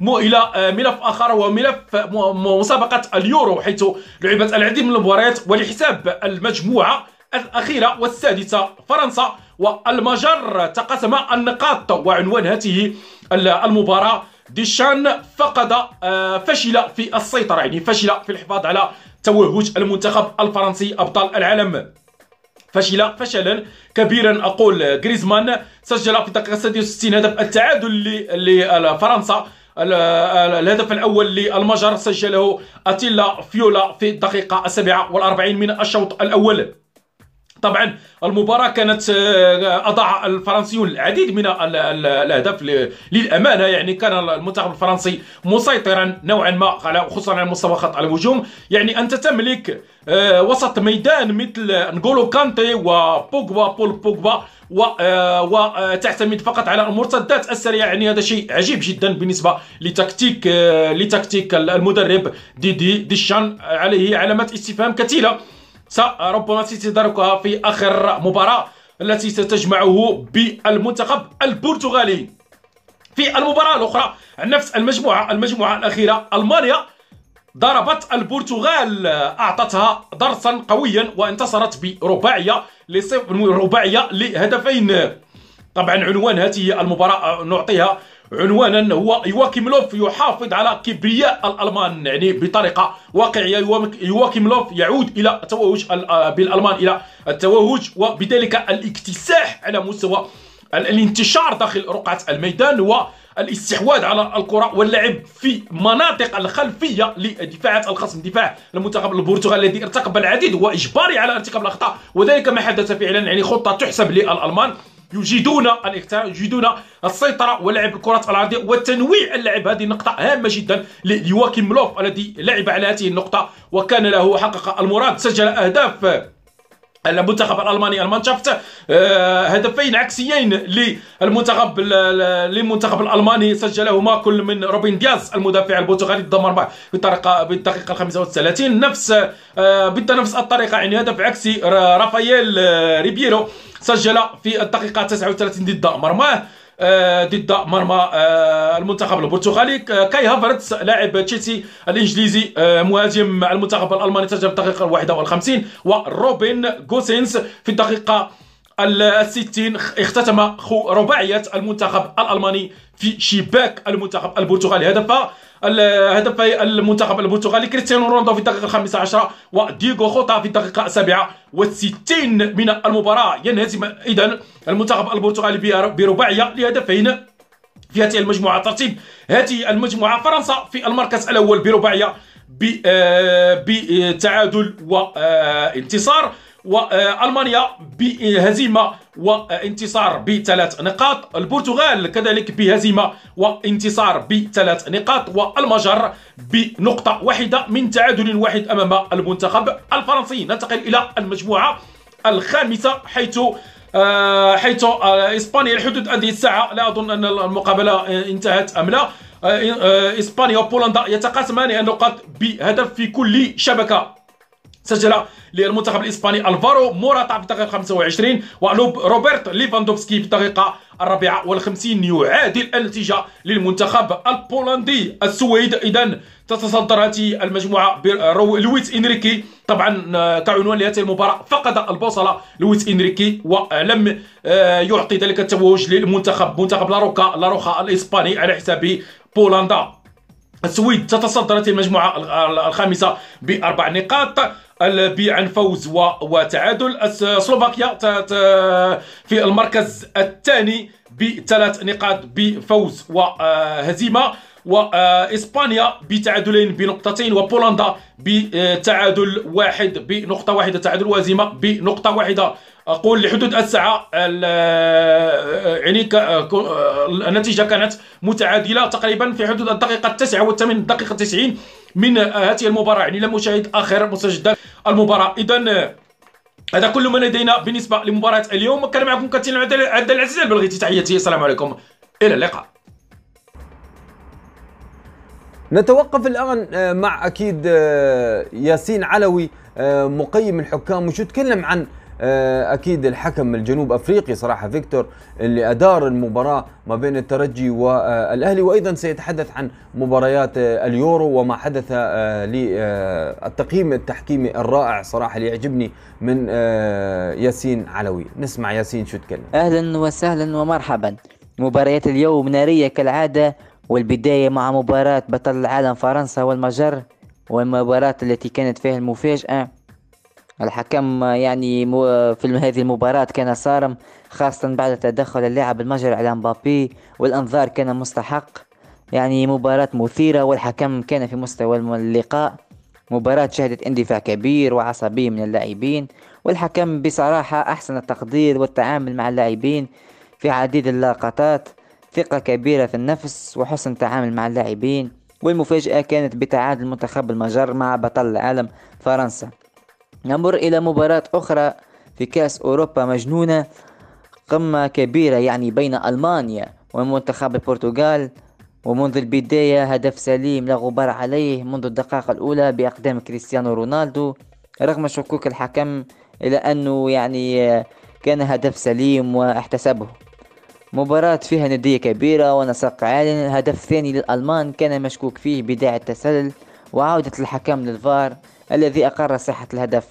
إلى ملف آخر وهو ملف مسابقة اليورو حيث لعبت العديد من المباريات ولحساب المجموعة الأخيرة والسادسة فرنسا والمجر. تقاسم النقاط وعنوان هذه المباراة ديشان فقد آه، فشل في السيطرة يعني فشل في الحفاظ على توهج المنتخب الفرنسي أبطال العالم. فشل فشلا كبيرا أقول غريزمان سجل في الدقيقه 66 هدف التعادل لفرنسا. الهدف الأول للمجر سجله أتيلا فيولا في الدقيقه السابعة والأربعين من الشوط الأول. طبعا المباراة كانت آه، أضاع الفرنسيون العديد من الأهداف للأمانة. يعني كان المنتخب الفرنسي مسيطرا نوعا ما خصوصا على مستوى خط الهجوم. يعني أنت تملك آه، وسط ميدان مثل نغولو كانتي وبوغبا بول بوغبا آه، وتعتمد فقط على المرتدات السريعة. يعني هذا شيء عجيب جدا بالنسبة لتكتيك لتكتيك المدرب ديدي ديشان عليه علامات استفهام كثيرة. ربما ستدركها في آخر مباراة التي ستجمعه بالمنتخب البرتغالي. في المباراة الأخرى نفس المجموعة المجموعة الأخيرة ألمانيا ضربت البرتغال. أعطتها درسا قويا وانتصرت برباعية رباعية لهدفين. طبعا عنوان هذه المباراة نعطيها عنوانا هو يواكيم لوف يحافظ على كبرياء الألمان يعني بطريقة واقعية. يواكيم لوف يعود إلى التوهج آه، بالألمان إلى التوهج وبذلك الاكتساح على مستوى الانتشار داخل رقعة الميدان والاستحواذ على الكرة واللعب في مناطق الخلفية لدفاعات الخصم دفاع المنتخب البرتغالي الذي ارتكب العديد وإجباري على ارتكاب الأخطاء وذلك ما حدث فعلا يعني خطة تحسب للألمان. يجيدون الاختيار يجيدون السيطرة ولعب الكرات العرضية وتنويع اللعب. هذه نقطة هامة جدا ليواكيم ملوف الذي لعب على هذه النقطة وكان له حقق المراد سجل أهداف المنتخب الألماني المانشافت آه، هدفين عكسيين للمنتخب للمنتخب الألماني. سجلهما كل من روبين دياز المدافع البرتغالي مرمى بالطريقة بالدقيقه 35 نفس آه، بنفس الطريقة يعني هدف عكسي رافائيل آه، ريبيرو سجل في الدقيقة 39 ضد مرماه ضد مرمى آه، المنتخب البرتغالي. كاي هافرتس لاعب تشيلسي الإنجليزي آه، مهاجم المنتخب الألماني سجل في الدقيقة 51 وروبن جوسينس في الدقيقة الستين اختتم رباعية المنتخب الألماني في شباك المنتخب البرتغالي. هدف هدف المنتخب البرتغالي كريستيانو رونالدو في الخامسة عشرة وديغو خوتا في السابعة والستين من المباراة. ينهزم إذا المنتخب البرتغالي برباعية لهدفين في هذه المجموعة. ترتيب هذه المجموعة فرنسا في المركز الأول برباعية بتعادل وانتصار. وألمانيا بهزيمة وانتصار بثلاث نقاط. البرتغال كذلك بهزيمة وانتصار بثلاث نقاط. والمجر بنقطة واحدة من تعادل واحد أمام المنتخب الفرنسي. ننتقل إلى المجموعة الخامسة حيث آه، حيث آه، إسبانيا لحدود هذه الساعة. لا أظن أن المقابلة آه، انتهت أم لا. إسبانيا وبولندا يتقاسمان النقاط بهدف في كل شبكة. سجل للمنتخب الإسباني ألفارو موراتا في الدقيقه 25 وروبرت ليفاندوفسكي في الدقيقه الرابعة والخمسين يعادل النتيجة للمنتخب البولندي السويد. اذا تتصدر هذه المجموعة لويس إنريكي. طبعا آه، كعنوان لهذه المباراة. فقد البوصلة لويس إنريكي ولم آه، يعطي ذلك التوهج للمنتخب منتخب لاروكا لاروخا الإسباني على حساب بولندا. السويد تتصدر المجموعة الخامسة بأربع نقاط. عن فوز وتعادل. سلوفاكيا في المركز الثاني بثلاث نقاط بفوز وهزيمة. وإسبانيا بتعادلين بنقطتين وبولندا بتعادل واحد بنقطة واحدة تعادل وهزيمة بنقطة واحدة. أقول لحدود الساعة يعني النتيجة كانت متعادلة تقريبا في حدود الدقيقة التاسعه والثامنه الدقيقه 90 من هذه المباراة. يعني لم اشاهد آخر مستجدات المباراة. إذا هذا كل ما لدينا بالنسبة لمباراة اليوم. كان معكم كابتن عبد العزيز. البلغيتي تحياتي. السلام عليكم. إلى اللقاء. نتوقف الآن آه، مع أكيد آه، ياسين علوي آه، مقيم الحكام. وشو تكلم عن آه، أكيد الحكم الجنوب أفريقي صراحة فيكتور اللي أدار المباراة ما بين الترجي والأهلي وأيضا سيتحدث عن مباريات آه، اليورو وما حدث آه، للتقييم التحكيمي الرائع صراحة اللي يعجبني من ياسين علوي. نسمع ياسين شو تكلم. أهلا وسهلا ومرحبا. مباريات اليوم نارية كالعادة والبداية مع مباراة بطل العالم فرنسا والمجر والمباراة التي كانت فيها المفاجأة. الحكم يعني في هذه المباراة كان صارم خاصة بعد تدخل اللاعب المجري على مبابي والانذار كان مستحق. يعني مباراة مثيرة والحكم كان في مستوى اللقاء. مباراة شهدت اندفاع كبير وعصبية من اللاعبين والحكم بصراحة أحسن التقدير والتعامل مع اللاعبين في عديد اللقطات. ثقة كبيرة في النفس وحسن تعامل مع اللاعبين والمفاجأة كانت بتعادل منتخب المجر مع بطل العالم فرنسا. نمر إلى مباراة أخرى في كأس أوروبا مجنونة قمة كبيرة يعني بين ألمانيا ومنتخب البرتغال. ومنذ البداية هدف سليم لا غبار عليه منذ الدقائق الأولى بأقدام كريستيانو رونالدو رغم شكوك الحكم إلى أنه يعني كان هدف سليم واحتسبه. مباراة فيها ندية كبيرة ونسق عالي. الهدف الثاني للألمان كان مشكوك فيه بداعي التسلل وعودة الحكم للفار. الذي أقر صحة الهدف.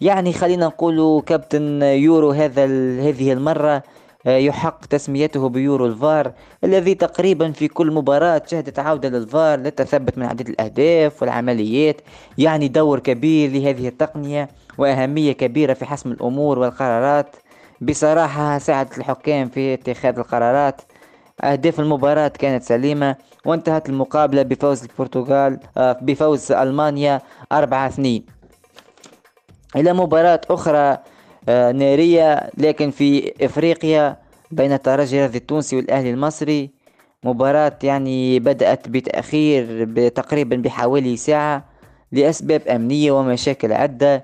يعني خلينا نقول كابتن يورو هذا هذه المرة آه، يحق تسميته بيورو الفار الذي تقريبا في كل مباراة شهدت عودة للفار للتثبت من عدد الأهداف والعمليات يعني دور كبير لهذه التقنية وأهمية كبيرة في حسم الأمور والقرارات. بصراحة ساعدت الحكام في اتخاذ القرارات. أهداف المباراة كانت سليمة وانتهت المقابلة بفوز البرتغال آه، بفوز ألمانيا 4-2 إلى مباراة أخرى آه، نارية لكن في إفريقيا بين الترجي التونسي والأهلي المصري. مباراة يعني بدأت بتأخير تقريبا بحوالي ساعة لأسباب أمنية ومشاكل عدة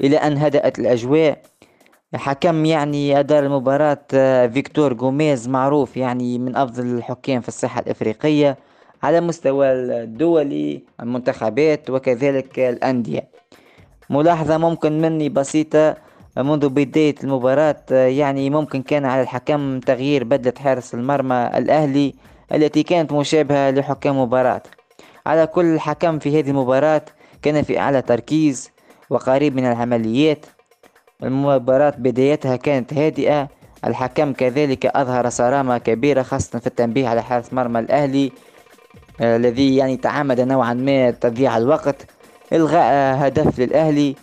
إلى أن هدأت الأجواء. حكم يعني أدار المباراة آه، فيكتور جوميز معروف يعني من أفضل الحكام في الساحة الإفريقية على مستوى الدولي المنتخبات وكذلك الأندية. ملاحظة ممكن مني بسيطة منذ بداية المباراة آه، يعني ممكن كان على الحكم تغيير بدلة حارس المرمى الأهلي التي كانت مشابهة لحكام مباراة. على كل حكم في هذه المباراة كان في أعلى تركيز وقريب من العمليات المباراة بدايتها كانت هادئة. الحكم كذلك أظهر صرامة كبيرة خاصة في التنبيه على حارس مرمى الأهلي آه الذي يعني تعمد نوعا ما تضييع الوقت. إلغاء هدف للأهلي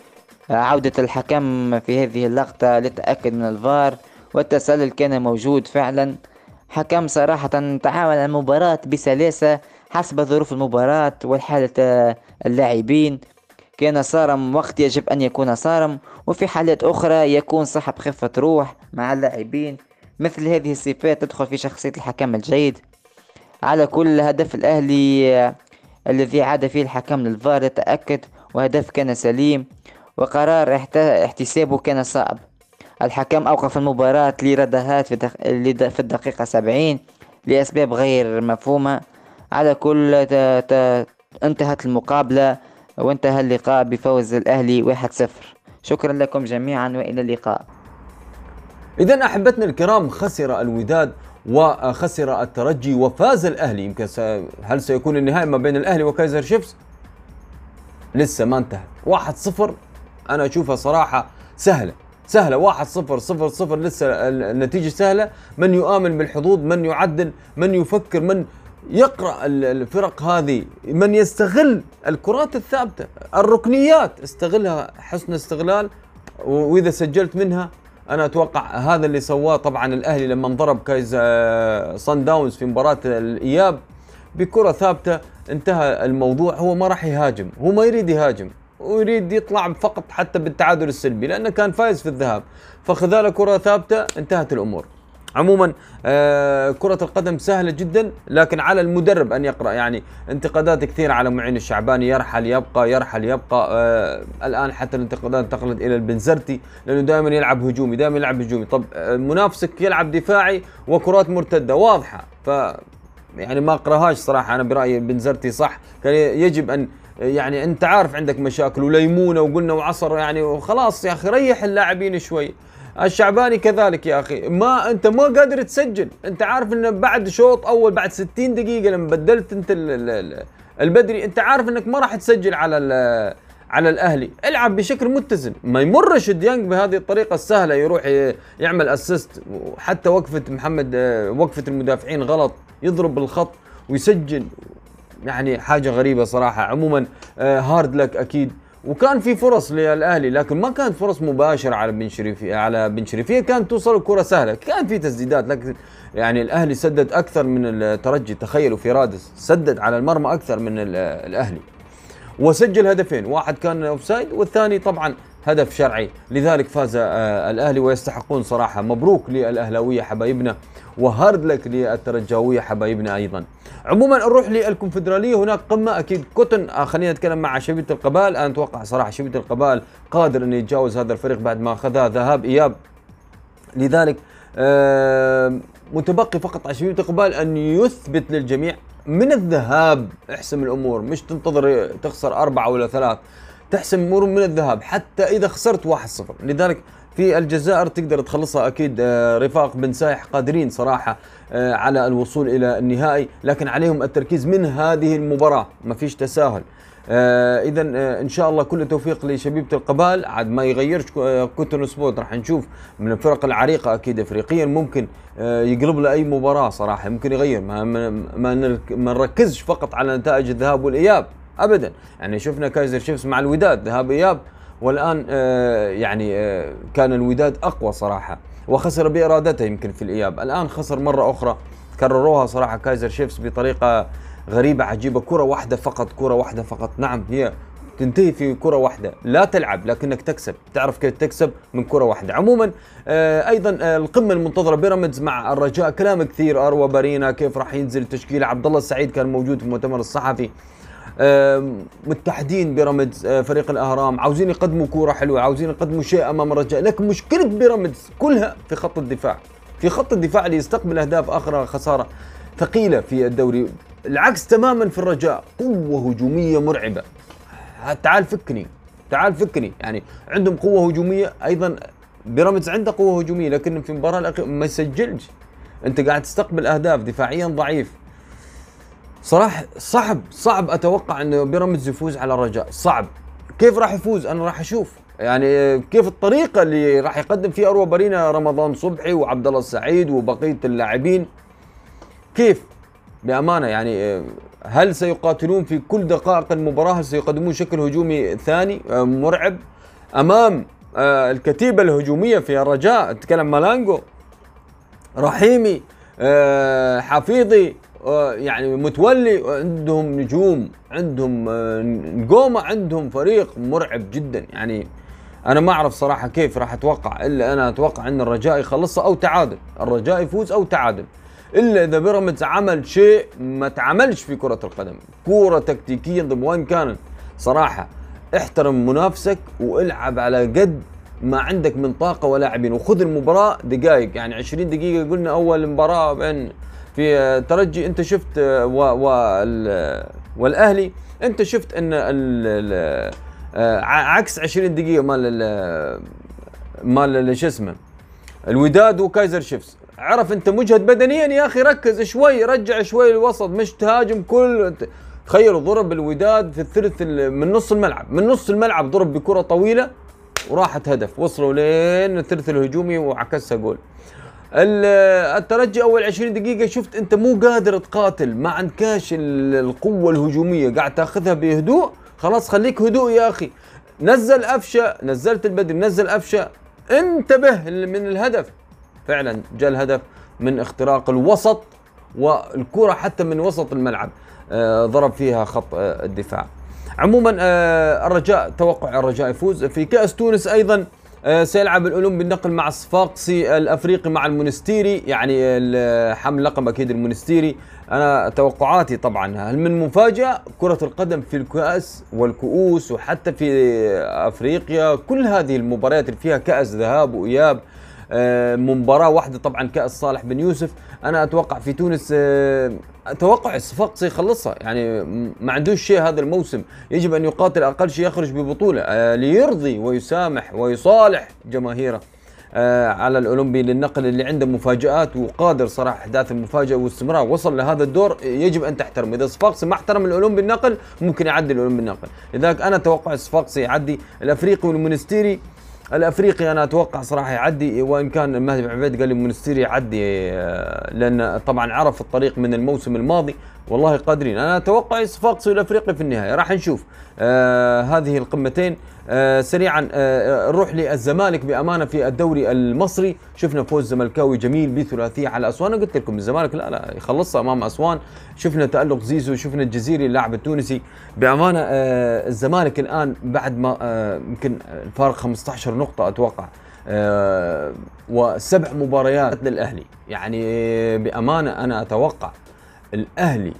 آه عودة الحكم في هذه اللقطة للتأكد من الفار والتسلل كان موجود فعلا. حكم صراحة تعامل المباراة بسلاسة حسب ظروف المباراة والحالة آه، اللاعبين. كان صارم وقت يجب أن يكون صارم. وفي حالات أخرى يكون صاحب خفة روح مع اللاعبين. مثل هذه الصفات تدخل في شخصية الحكم الجيد. على كل هدف الأهلي آه، الذي عاد فيه الحكم للفار يتأكد وهدف كان سليم. وقرار احتسابه كان صعب. الحكم أوقف المباراة لردهات في الدقيقة سبعين لأسباب غير مفهومة. على كل انتهت المقابلة. وانتهى اللقاء بفوز الأهلي 1-0 شكرا لكم جميعا وإلى اللقاء. إذا أحبتنا الكرام خسر الوداد وخسر الترجي وفاز الأهلي. يمكن س... هل سيكون النهائي ما بين الأهلي وكايزر شيفز؟ لسه ما انتهت 1-0 أنا أشوفها صراحة سهلة. سهلة. واحد صفر صفر صفر. لسه النتيجة سهلة. من يؤمن بالحظوظ؟ من يعدل؟ من يفكر؟ من يقرأ الفرق هذه. من يستغل الكرات الثابتة الركنيات استغلها حسن استغلال. وإذا سجلت منها أنا أتوقع هذا اللي سواه طبعا الأهلي لما ضرب كايز صن داونز في مباراة الإياب بكرة ثابتة. انتهى الموضوع. هو ما راح يهاجم هو ما يريد يهاجم ويريد يطلع فقط حتى بالتعادل السلبي لأنه كان فايز في الذهاب. فخذ كرة ثابتة انتهت الأمور. عموما آه كرة القدم سهلة جدا لكن على المدرب أن يقرأ. يعني انتقادات كثيرة على معين الشعباني يرحل يبقى يرحل يبقى. آه الآن حتى الانتقادات انتقلت إلى البنزرتي لأنه دائما يلعب هجومي دائما يلعب هجومي. طب آه منافسك يلعب دفاعي وكرات مرتدة واضحة. ف يعني ما أقرأهاش صراحة أنا برأيي بنزرتي صح. كان يجب أن يعني أنت عارف عندك مشاكل وليمونة وقلنا وعصر يعني وخلاص يا أخي ريح اللاعبين شوي. الشعباني كذلك يا أخي. ما أنت ما قادر تسجل. أنت عارف إنه بعد شوط أول بعد 60 دقيقة لما بدلت أنت ال- ال- البدري أنت عارف إنك ما راح تسجل على على الأهلي. العب بشكل متزن. ما يمرش ديانج بهذه الطريقة السهلة يروح يعمل assist وحتى وقفة محمد آه، وقفة المدافعين غلط. يضرب بالخط ويسجل. يعني حاجة غريبة صراحة. عموما آه، hard luck أكيد. وكان في فرص للأهلي لكن ما كانت فرص مباشرة على بن شريفيه على بن شريفية. كانت توصل الكرة سهلة. كان في تسديدات لكن يعني الأهلي سدد أكثر من الترجي. تخيلوا في رادس سدد على المرمى أكثر من ال- الأهلي. وسجل هدفين. واحد كان offside والثاني طبعا هدف شرعي. لذلك فاز آه، الأهلي ويستحقون صراحة. مبروك للأهلاوية حبايبنا وهارد لك للترجاوية حبايبنا أيضا. عموما نروح للكونفدرالية. هناك قمة أكيد كوتن. آه خلينا نتكلم مع شبيبة القبائل. أنا أتوقع صراحة شبيبة القبائل قادر انه يتجاوز هذا الفريق بعد ما اخذها ذهاب إياب. لذلك آه، متبقي فقط على شبيبة القبائل أن يثبت للجميع من الذهاب. احسم الأمور مش تنتظر تخسر أربعة ولا ثلاث تحسم امور من الذهاب حتى إذا خسرت 1-0 لذلك في الجزائر تقدر تخلصها أكيد آه، رفاق بن سايح قادرين صراحة آه، على الوصول إلى النهائي لكن عليهم التركيز من هذه المباراة. ما فيش تساهل. آه اذا إن شاء الله كل التوفيق لشبيبة القبائل عاد ما يغيرش كو- كوتون سبورت راح نشوف من الفرق العريقة أكيد افريقيا. ممكن يقلب له أي مباراة صراحة ممكن يغير. ما ما نركزش فقط على نتائج الذهاب والإياب. ابدا. يعني شفنا كايزر تشيفز مع الوداد ذهاب إياب. والآن آه يعني آه كان الوداد أقوى صراحة. وخسر بإرادته يمكن في الإياب. الآن خسر مرة أخرى. كرروها صراحة كايزر تشيفز بطريقة غريبة عجيبة. كرة واحدة فقط كرة واحدة فقط. نعم هي تنتهي في كرة واحدة. لا تلعب لكنك تكسب. تعرف كيف تكسب؟ من كرة واحدة. عموما آه أيضا آه القمة المنتظرة بيراميدز مع الرجاء. كلام كثير. أروى بارينا كيف راح ينزل تشكيل عبد الله السعيد كان موجود في المؤتمر الصحفي. متحدين بيراميدز آه، فريق الأهرام عاوزين يقدموا كورة حلوة عاوزين يقدموا شيء أمام الرجاء. لكن مشكلة بيراميدز كلها في خط الدفاع. في خط الدفاع اللي يستقبل أهداف أخرى خسارة ثقيلة في الدوري. العكس تماما في الرجاء. قوة هجومية مرعبة. تعال فكني تعال فكني. يعني عندهم قوة هجومية. أيضا بيراميدز عنده قوة هجومية لكن في المباراة الأخيرة ما يسجلش. أنت قاعد تستقبل أهداف دفاعيا ضعيف. صراحة صعب صعب أتوقع إنه بيراميدز يفوز على الرجاء. صعب. كيف راح يفوز؟ أنا راح أشوف. يعني كيف الطريقة اللي راح يقدم فيها أروى بارينا رمضان صبحي وعبد الله السعيد وبقية اللاعبين؟ كيف؟ بأمانة يعني هل سيقاتلون في كل دقائق المباراة؟ هل سيقدمون شكل هجومي ثاني؟ مرعب. أمام آه، الكتيبة الهجومية في الرجاء أتكلم مالانجو رحيمي آه، حفيظي يعني متولي عندهم نجوم عندهم آه، نجومه عندهم فريق مرعب جدا. يعني أنا ما أعرف صراحة كيف راح أتوقع إلا أنا أتوقع إن الرجاء يخلصها أو تعادل. الرجاء يفوز أو تعادل. إلا إذا بيراميدز عمل شيء ما تعملش في كرة القدم. كورة تكتيكيا ضد وين كانت. صراحة احترم منافسك والعب على قد ما عندك من طاقة ولاعبين. وخذ المباراة دقائق يعني 20 دقيقة قلنا أول مباراة بين في آه، ترجي انت شفت آه، و وال- والأهلي انت شفت ان آه، عكس 20 دقيقة مال ال- مال ال- شو اسمه الوداد وكايزر شيفز. عرف انت مجهد بدنيا يا أخي ركز شوي رجع شوي الوسط مش تهاجم كل تخيلوا ضرب الوداد في الثلث ال- من نص الملعب من نص الملعب ضرب بكرة طويلة وراحت هدف وصلوا لين الثلث الهجومي وعكسها جول. الترجي أول 20 دقيقة شفت أنت مو قادر تقاتل ما عندكاش ال- القوة الهجومية. قاعد تاخذها بهدوء. خلاص خليك هدوء يا أخي. نزل افشه نزلت البدري نزل افشه انتبه من الهدف. فعلا جاء الهدف من اختراق الوسط والكرة حتى من وسط الملعب. آه، ضرب فيها خط آه، الدفاع. عموما آه، الرجاء توقع الرجاء يفوز. في كأس تونس أيضا سيلعب الأولمبي للنقل مع الصفاقسي الأفريقي مع المونستيري يعني حمل لقب أكيد المونستيري. أنا توقعاتي طبعا هل من مفاجأة كرة القدم في الكأس والكؤوس وحتى في أفريقيا كل هذه المباريات اللي فيها كأس ذهاب وإياب آه، مباراة واحدة طبعا كأس صالح بن يوسف. أنا أتوقع في تونس آه، أتوقع الصفاقسي يخلصها. يعني م- ما عندوش شيء هذا الموسم. يجب أن يقاتل أقل شيء يخرج ببطولة آه، ليرضي ويسامح ويصالح جماهيره آه، على الأولمبي للنقل اللي عنده مفاجآت وقادر صراحة إحداث المفاجأة واستمرار. وصل لهذا الدور يجب أن تحترم إذا صفاقسي ما احترم الأولمبي النقل ممكن يعدي الأولمبي النقل. لذلك أنا أتوقع صفاقسي يعدي. الأفريقي والمنستيري الأفريقي أنا أتوقع صراحة يعدي وإن كان المهدي بن عبيد قال لي منستيري يعدي آه، لأن طبعا عرف الطريق من الموسم الماضي. والله قادرين. أنا أتوقع صفاقسي والافريقي في النهاية. راح نشوف. آه هذه القمتين. آه سريعا آه نروح للزمالك بأمانة في الدوري المصري. شفنا فوز زملكاوي جميل بثلاثية على أسوان. أنا قلت لكم الزمالك لا لا يخلصها أمام أسوان. شفنا تألق زيزو شفنا الجزيري اللاعب التونسي. بأمانة آه الزمالك الآن بعد ما آه، يمكن الفارق 15 نقطة أتوقع آه وسبع مباريات للأهلي. يعني بأمانة أنا أتوقع الأهلي.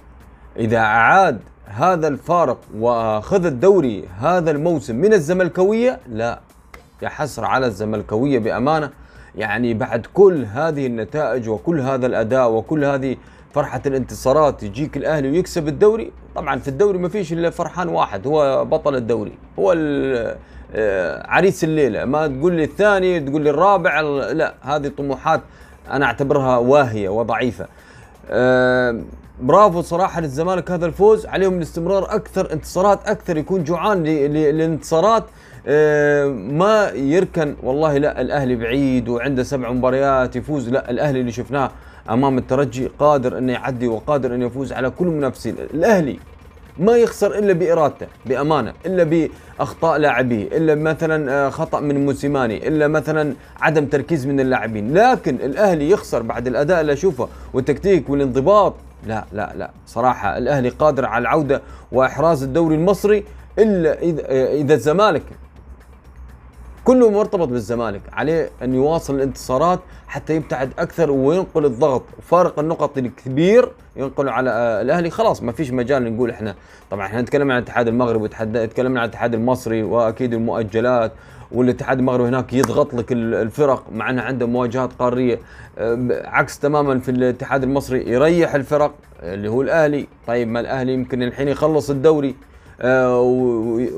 إذا أعاد هذا الفارق وأخذ الدوري هذا الموسم من الزملكاوية لا يا حسرة على الزملكاوية بأمانة. يعني بعد كل هذه النتائج وكل هذا الأداء وكل هذه فرحة الانتصارات يجيك الأهلي ويكسب الدوري طبعا في الدوري ما فيش إلا فرحان واحد هو بطل الدوري. هو آه، عريس الليلة. ما تقول لي الثاني تقول لي الرابع لا هذه طموحات أنا أعتبرها واهية وضعيفة. آه، برافو صراحة للزمالك هذا الفوز. عليهم الاستمرار أكثر انتصارات أكثر يكون جوعان للانتصارات. آه، ما يركن والله لا الأهلي بعيد وعنده سبع مباريات يفوز. لا الأهلي اللي شفناه أمام الترجي قادر إنه يعدي وقادر إنه يفوز على كل المنافسين الأهلي ما يخسر إلا بإرادته بأمانة إلا بأخطاء لاعبيه إلا مثلا آه، خطأ من موسيماني إلا مثلا عدم تركيز من اللاعبين. لكن الأهلي يخسر بعد الأداء اللي أشوفه والتكتيك والانضباط لا لا لا. صراحة الأهلي قادر على العودة وإحراز الدوري المصري إلا إذا آه، إذا الزمالك كله مرتبط بالزمالك عليه أن يواصل الانتصارات حتى يبتعد أكثر وينقل الضغط. وفارق النقط الكبير ينقله على آه، الأهلي. خلاص ما فيش مجال نقول إحنا. طبعا إحنا نتكلم عن الاتحاد المغربي وتحد- تكلمنا عن الاتحاد المصري وأكيد المؤجلات والاتحاد المغربي هناك يضغط لك ال- الفرق مع إنه عنده مواجهات قارية. عكس تماما في الاتحاد المصري يريح الفرق اللي هو الأهلي. طيب ما الأهلي يمكن الحين يخلص الدوري آه،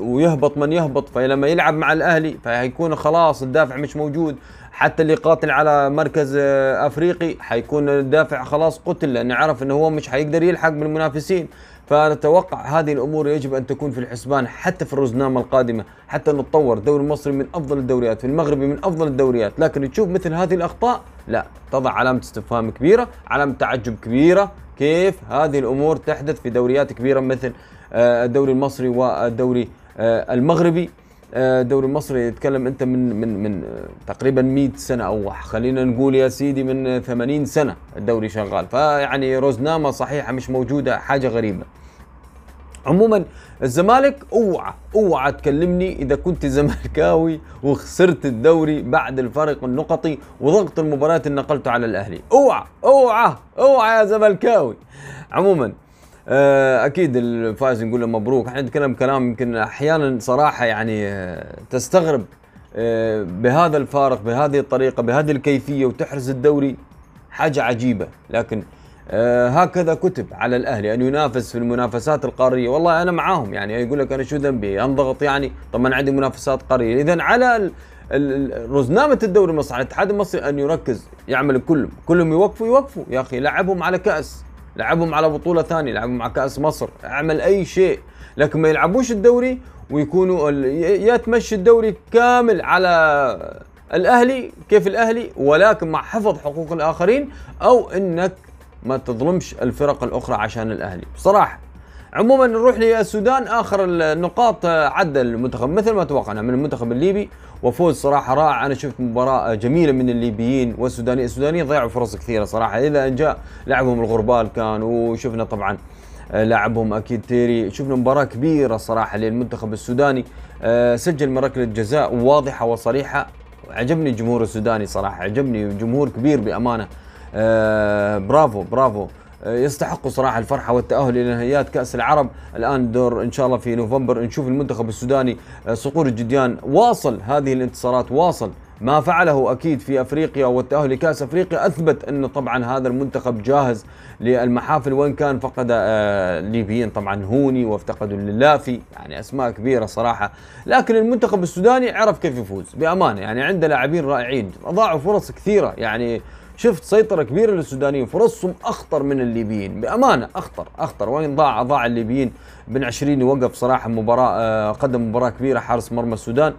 ويهبط من يهبط فلما يلعب مع الأهلي فهيكون خلاص الدافع مش موجود. حتى اللي قاتل على مركز آه، أفريقي حيكون الدافع خلاص قتل لأنه عرف إنه هو مش حيقدر يلحق بالمنافسين. فنتوقع هذه الأمور يجب أن تكون في الحسبان حتى في الرزنامه القادمة حتى نتطور. الدوري المصري من أفضل الدوريات في المغربي من أفضل الدوريات. لكن تشوف مثل هذه الأخطاء لا. تضع علامة استفهام كبيرة علامة تعجب كبيرة. كيف هذه الأمور تحدث في دوريات كبيرة مثل آه، الدوري المصري والدوري آه، المغربي؟ الدوري المصري يتكلم أنت من من من آه، تقريبا 100 سنة أو خلينا نقول يا سيدي من آه، 80 سنة الدوري شغال. فيعني روزنامة صحيحة مش موجودة حاجة غريبة. عموما الزمالك أوعى أوعى تكلمني إذا كنت زملكاوي وخسرت الدوري بعد الفارق النقطي وضغط المباريات اللي نقلته على الأهلي. أوعى أوعى أوعى يا زملكاوي. عموما آه، أكيد الفائز نقول له مبروك. إحنا نتكلم كلام يمكن أحيانا صراحة يعني آه، تستغرب آه، بهذا الفارق بهذه الطريقة بهذه الكيفية وتحرز الدوري حاجة عجيبة. لكن آه هكذا كتب على الأهلي أن ينافس في المنافسات القارية. والله أنا معاهم يعني يقول لك أنا شو ذنبي؟ انضغط يعني طب ما أنا عندي منافسات قارية. إذا على رزنامة الدوري المصري على الاتحاد المصري أن يركز يعمل كلهم كلهم يوقفوا يوقفوا. يا أخي لعبهم على كأس. لعبهم على بطولة ثانية لعبهم على كأس مصر أعمل أي شيء. لكن ما يلعبوش الدوري ويكونوا يا تمشي الدوري كامل على الأهلي كيف الأهلي؟ ولكن مع حفظ حقوق الآخرين أو إنك ما تظلمش الفرق الأخرى عشان الأهلي. بصراحة عموما نروح للسودان آخر النقاط عدى المنتخب مثل ما توقعنا من المنتخب الليبي وفوز صراحة رائع. أنا شفت مباراة جميلة من الليبيين والسودانيين. السودانيين ضيعوا فرص كثيرة صراحة. إلى إن جاء لعبهم الغربال كان وشفنا طبعا لاعبهم أكيد تيري. شفنا مباراة كبيرة صراحة للمنتخب السوداني. آه، سجل من ركله جزاء واضحة وصريحة. عجبني الجمهور السوداني صراحة. عجبني جمهور كبير بأمانة. آه، برافو برافو. يستحقوا صراحة الفرحة والتأهل إلى نهائيات كأس العرب. الآن دور إن شاء الله في نوفمبر نشوف المنتخب السوداني آه، صقور الجديان واصل هذه الانتصارات واصل. ما فعله أكيد في أفريقيا والتأهل لكأس أفريقيا أثبت انه طبعا هذا المنتخب جاهز للمحافل. وإن كان فقد آه، الليبيين طبعا هوني وافتقدوا اللافي يعني أسماء كبيرة صراحة. لكن المنتخب السوداني عرف كيف يفوز بأمانة. يعني عنده لاعبين رائعين اضاعوا فرص كثيرة. يعني شفت سيطرة كبيرة للسودانيين فرصهم أخطر من الليبيين. بأمانة أخطر أخطر. وين ضاع ضاع الليبيين؟ بن عشرين وقف صراحة مباراة آه، قدم مباراة كبيرة حارس مرمى السودان.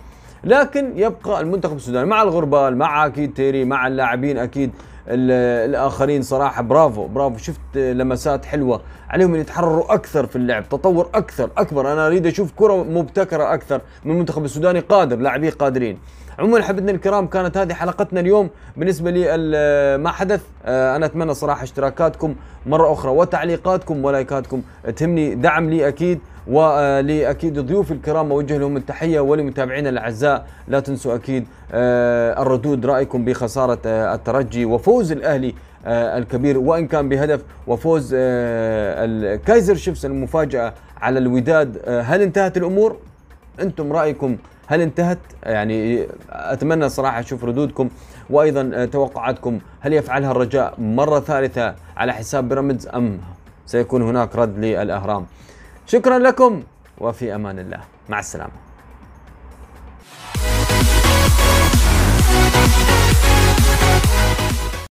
لكن يبقى المنتخب السوداني مع الغربال مع أكيد تيري مع اللاعبين أكيد الآخرين صراحة. برافو برافو. شفت لمسات حلوة عليهم ان يتحرروا أكثر في اللعب تطور أكثر أكبر. أنا أريد أشوف كرة مبتكرة أكثر من المنتخب السوداني قادر لاعبيه قادرين. عموما حبتنا الكرام كانت هذه حلقتنا اليوم. بالنسبة لي ما حدث آه، أنا أتمنى صراحة اشتراكاتكم مرة أخرى وتعليقاتكم ولايكاتكم تهمني. دعم لي أكيد ولاكيد ضيوف الكرام أوجه لهم التحية ولمتابعينا الأعزاء. لا تنسوا أكيد آه، الردود رأيكم بخسارة آه، الترجي وفوز الأهلي آه، الكبير. وإن كان بهدف وفوز الكايزر شيفز المفاجأة على الوداد هل انتهت الأمور؟ أنتم رأيكم هل انتهت؟ يعني أتمنى صراحة أشوف ردودكم وأيضا توقعاتكم هل يفعلها الرجاء مرة ثالثة على حساب بيراميدز أم سيكون هناك رد للأهرام؟ شكرا لكم وفي أمان الله مع السلامة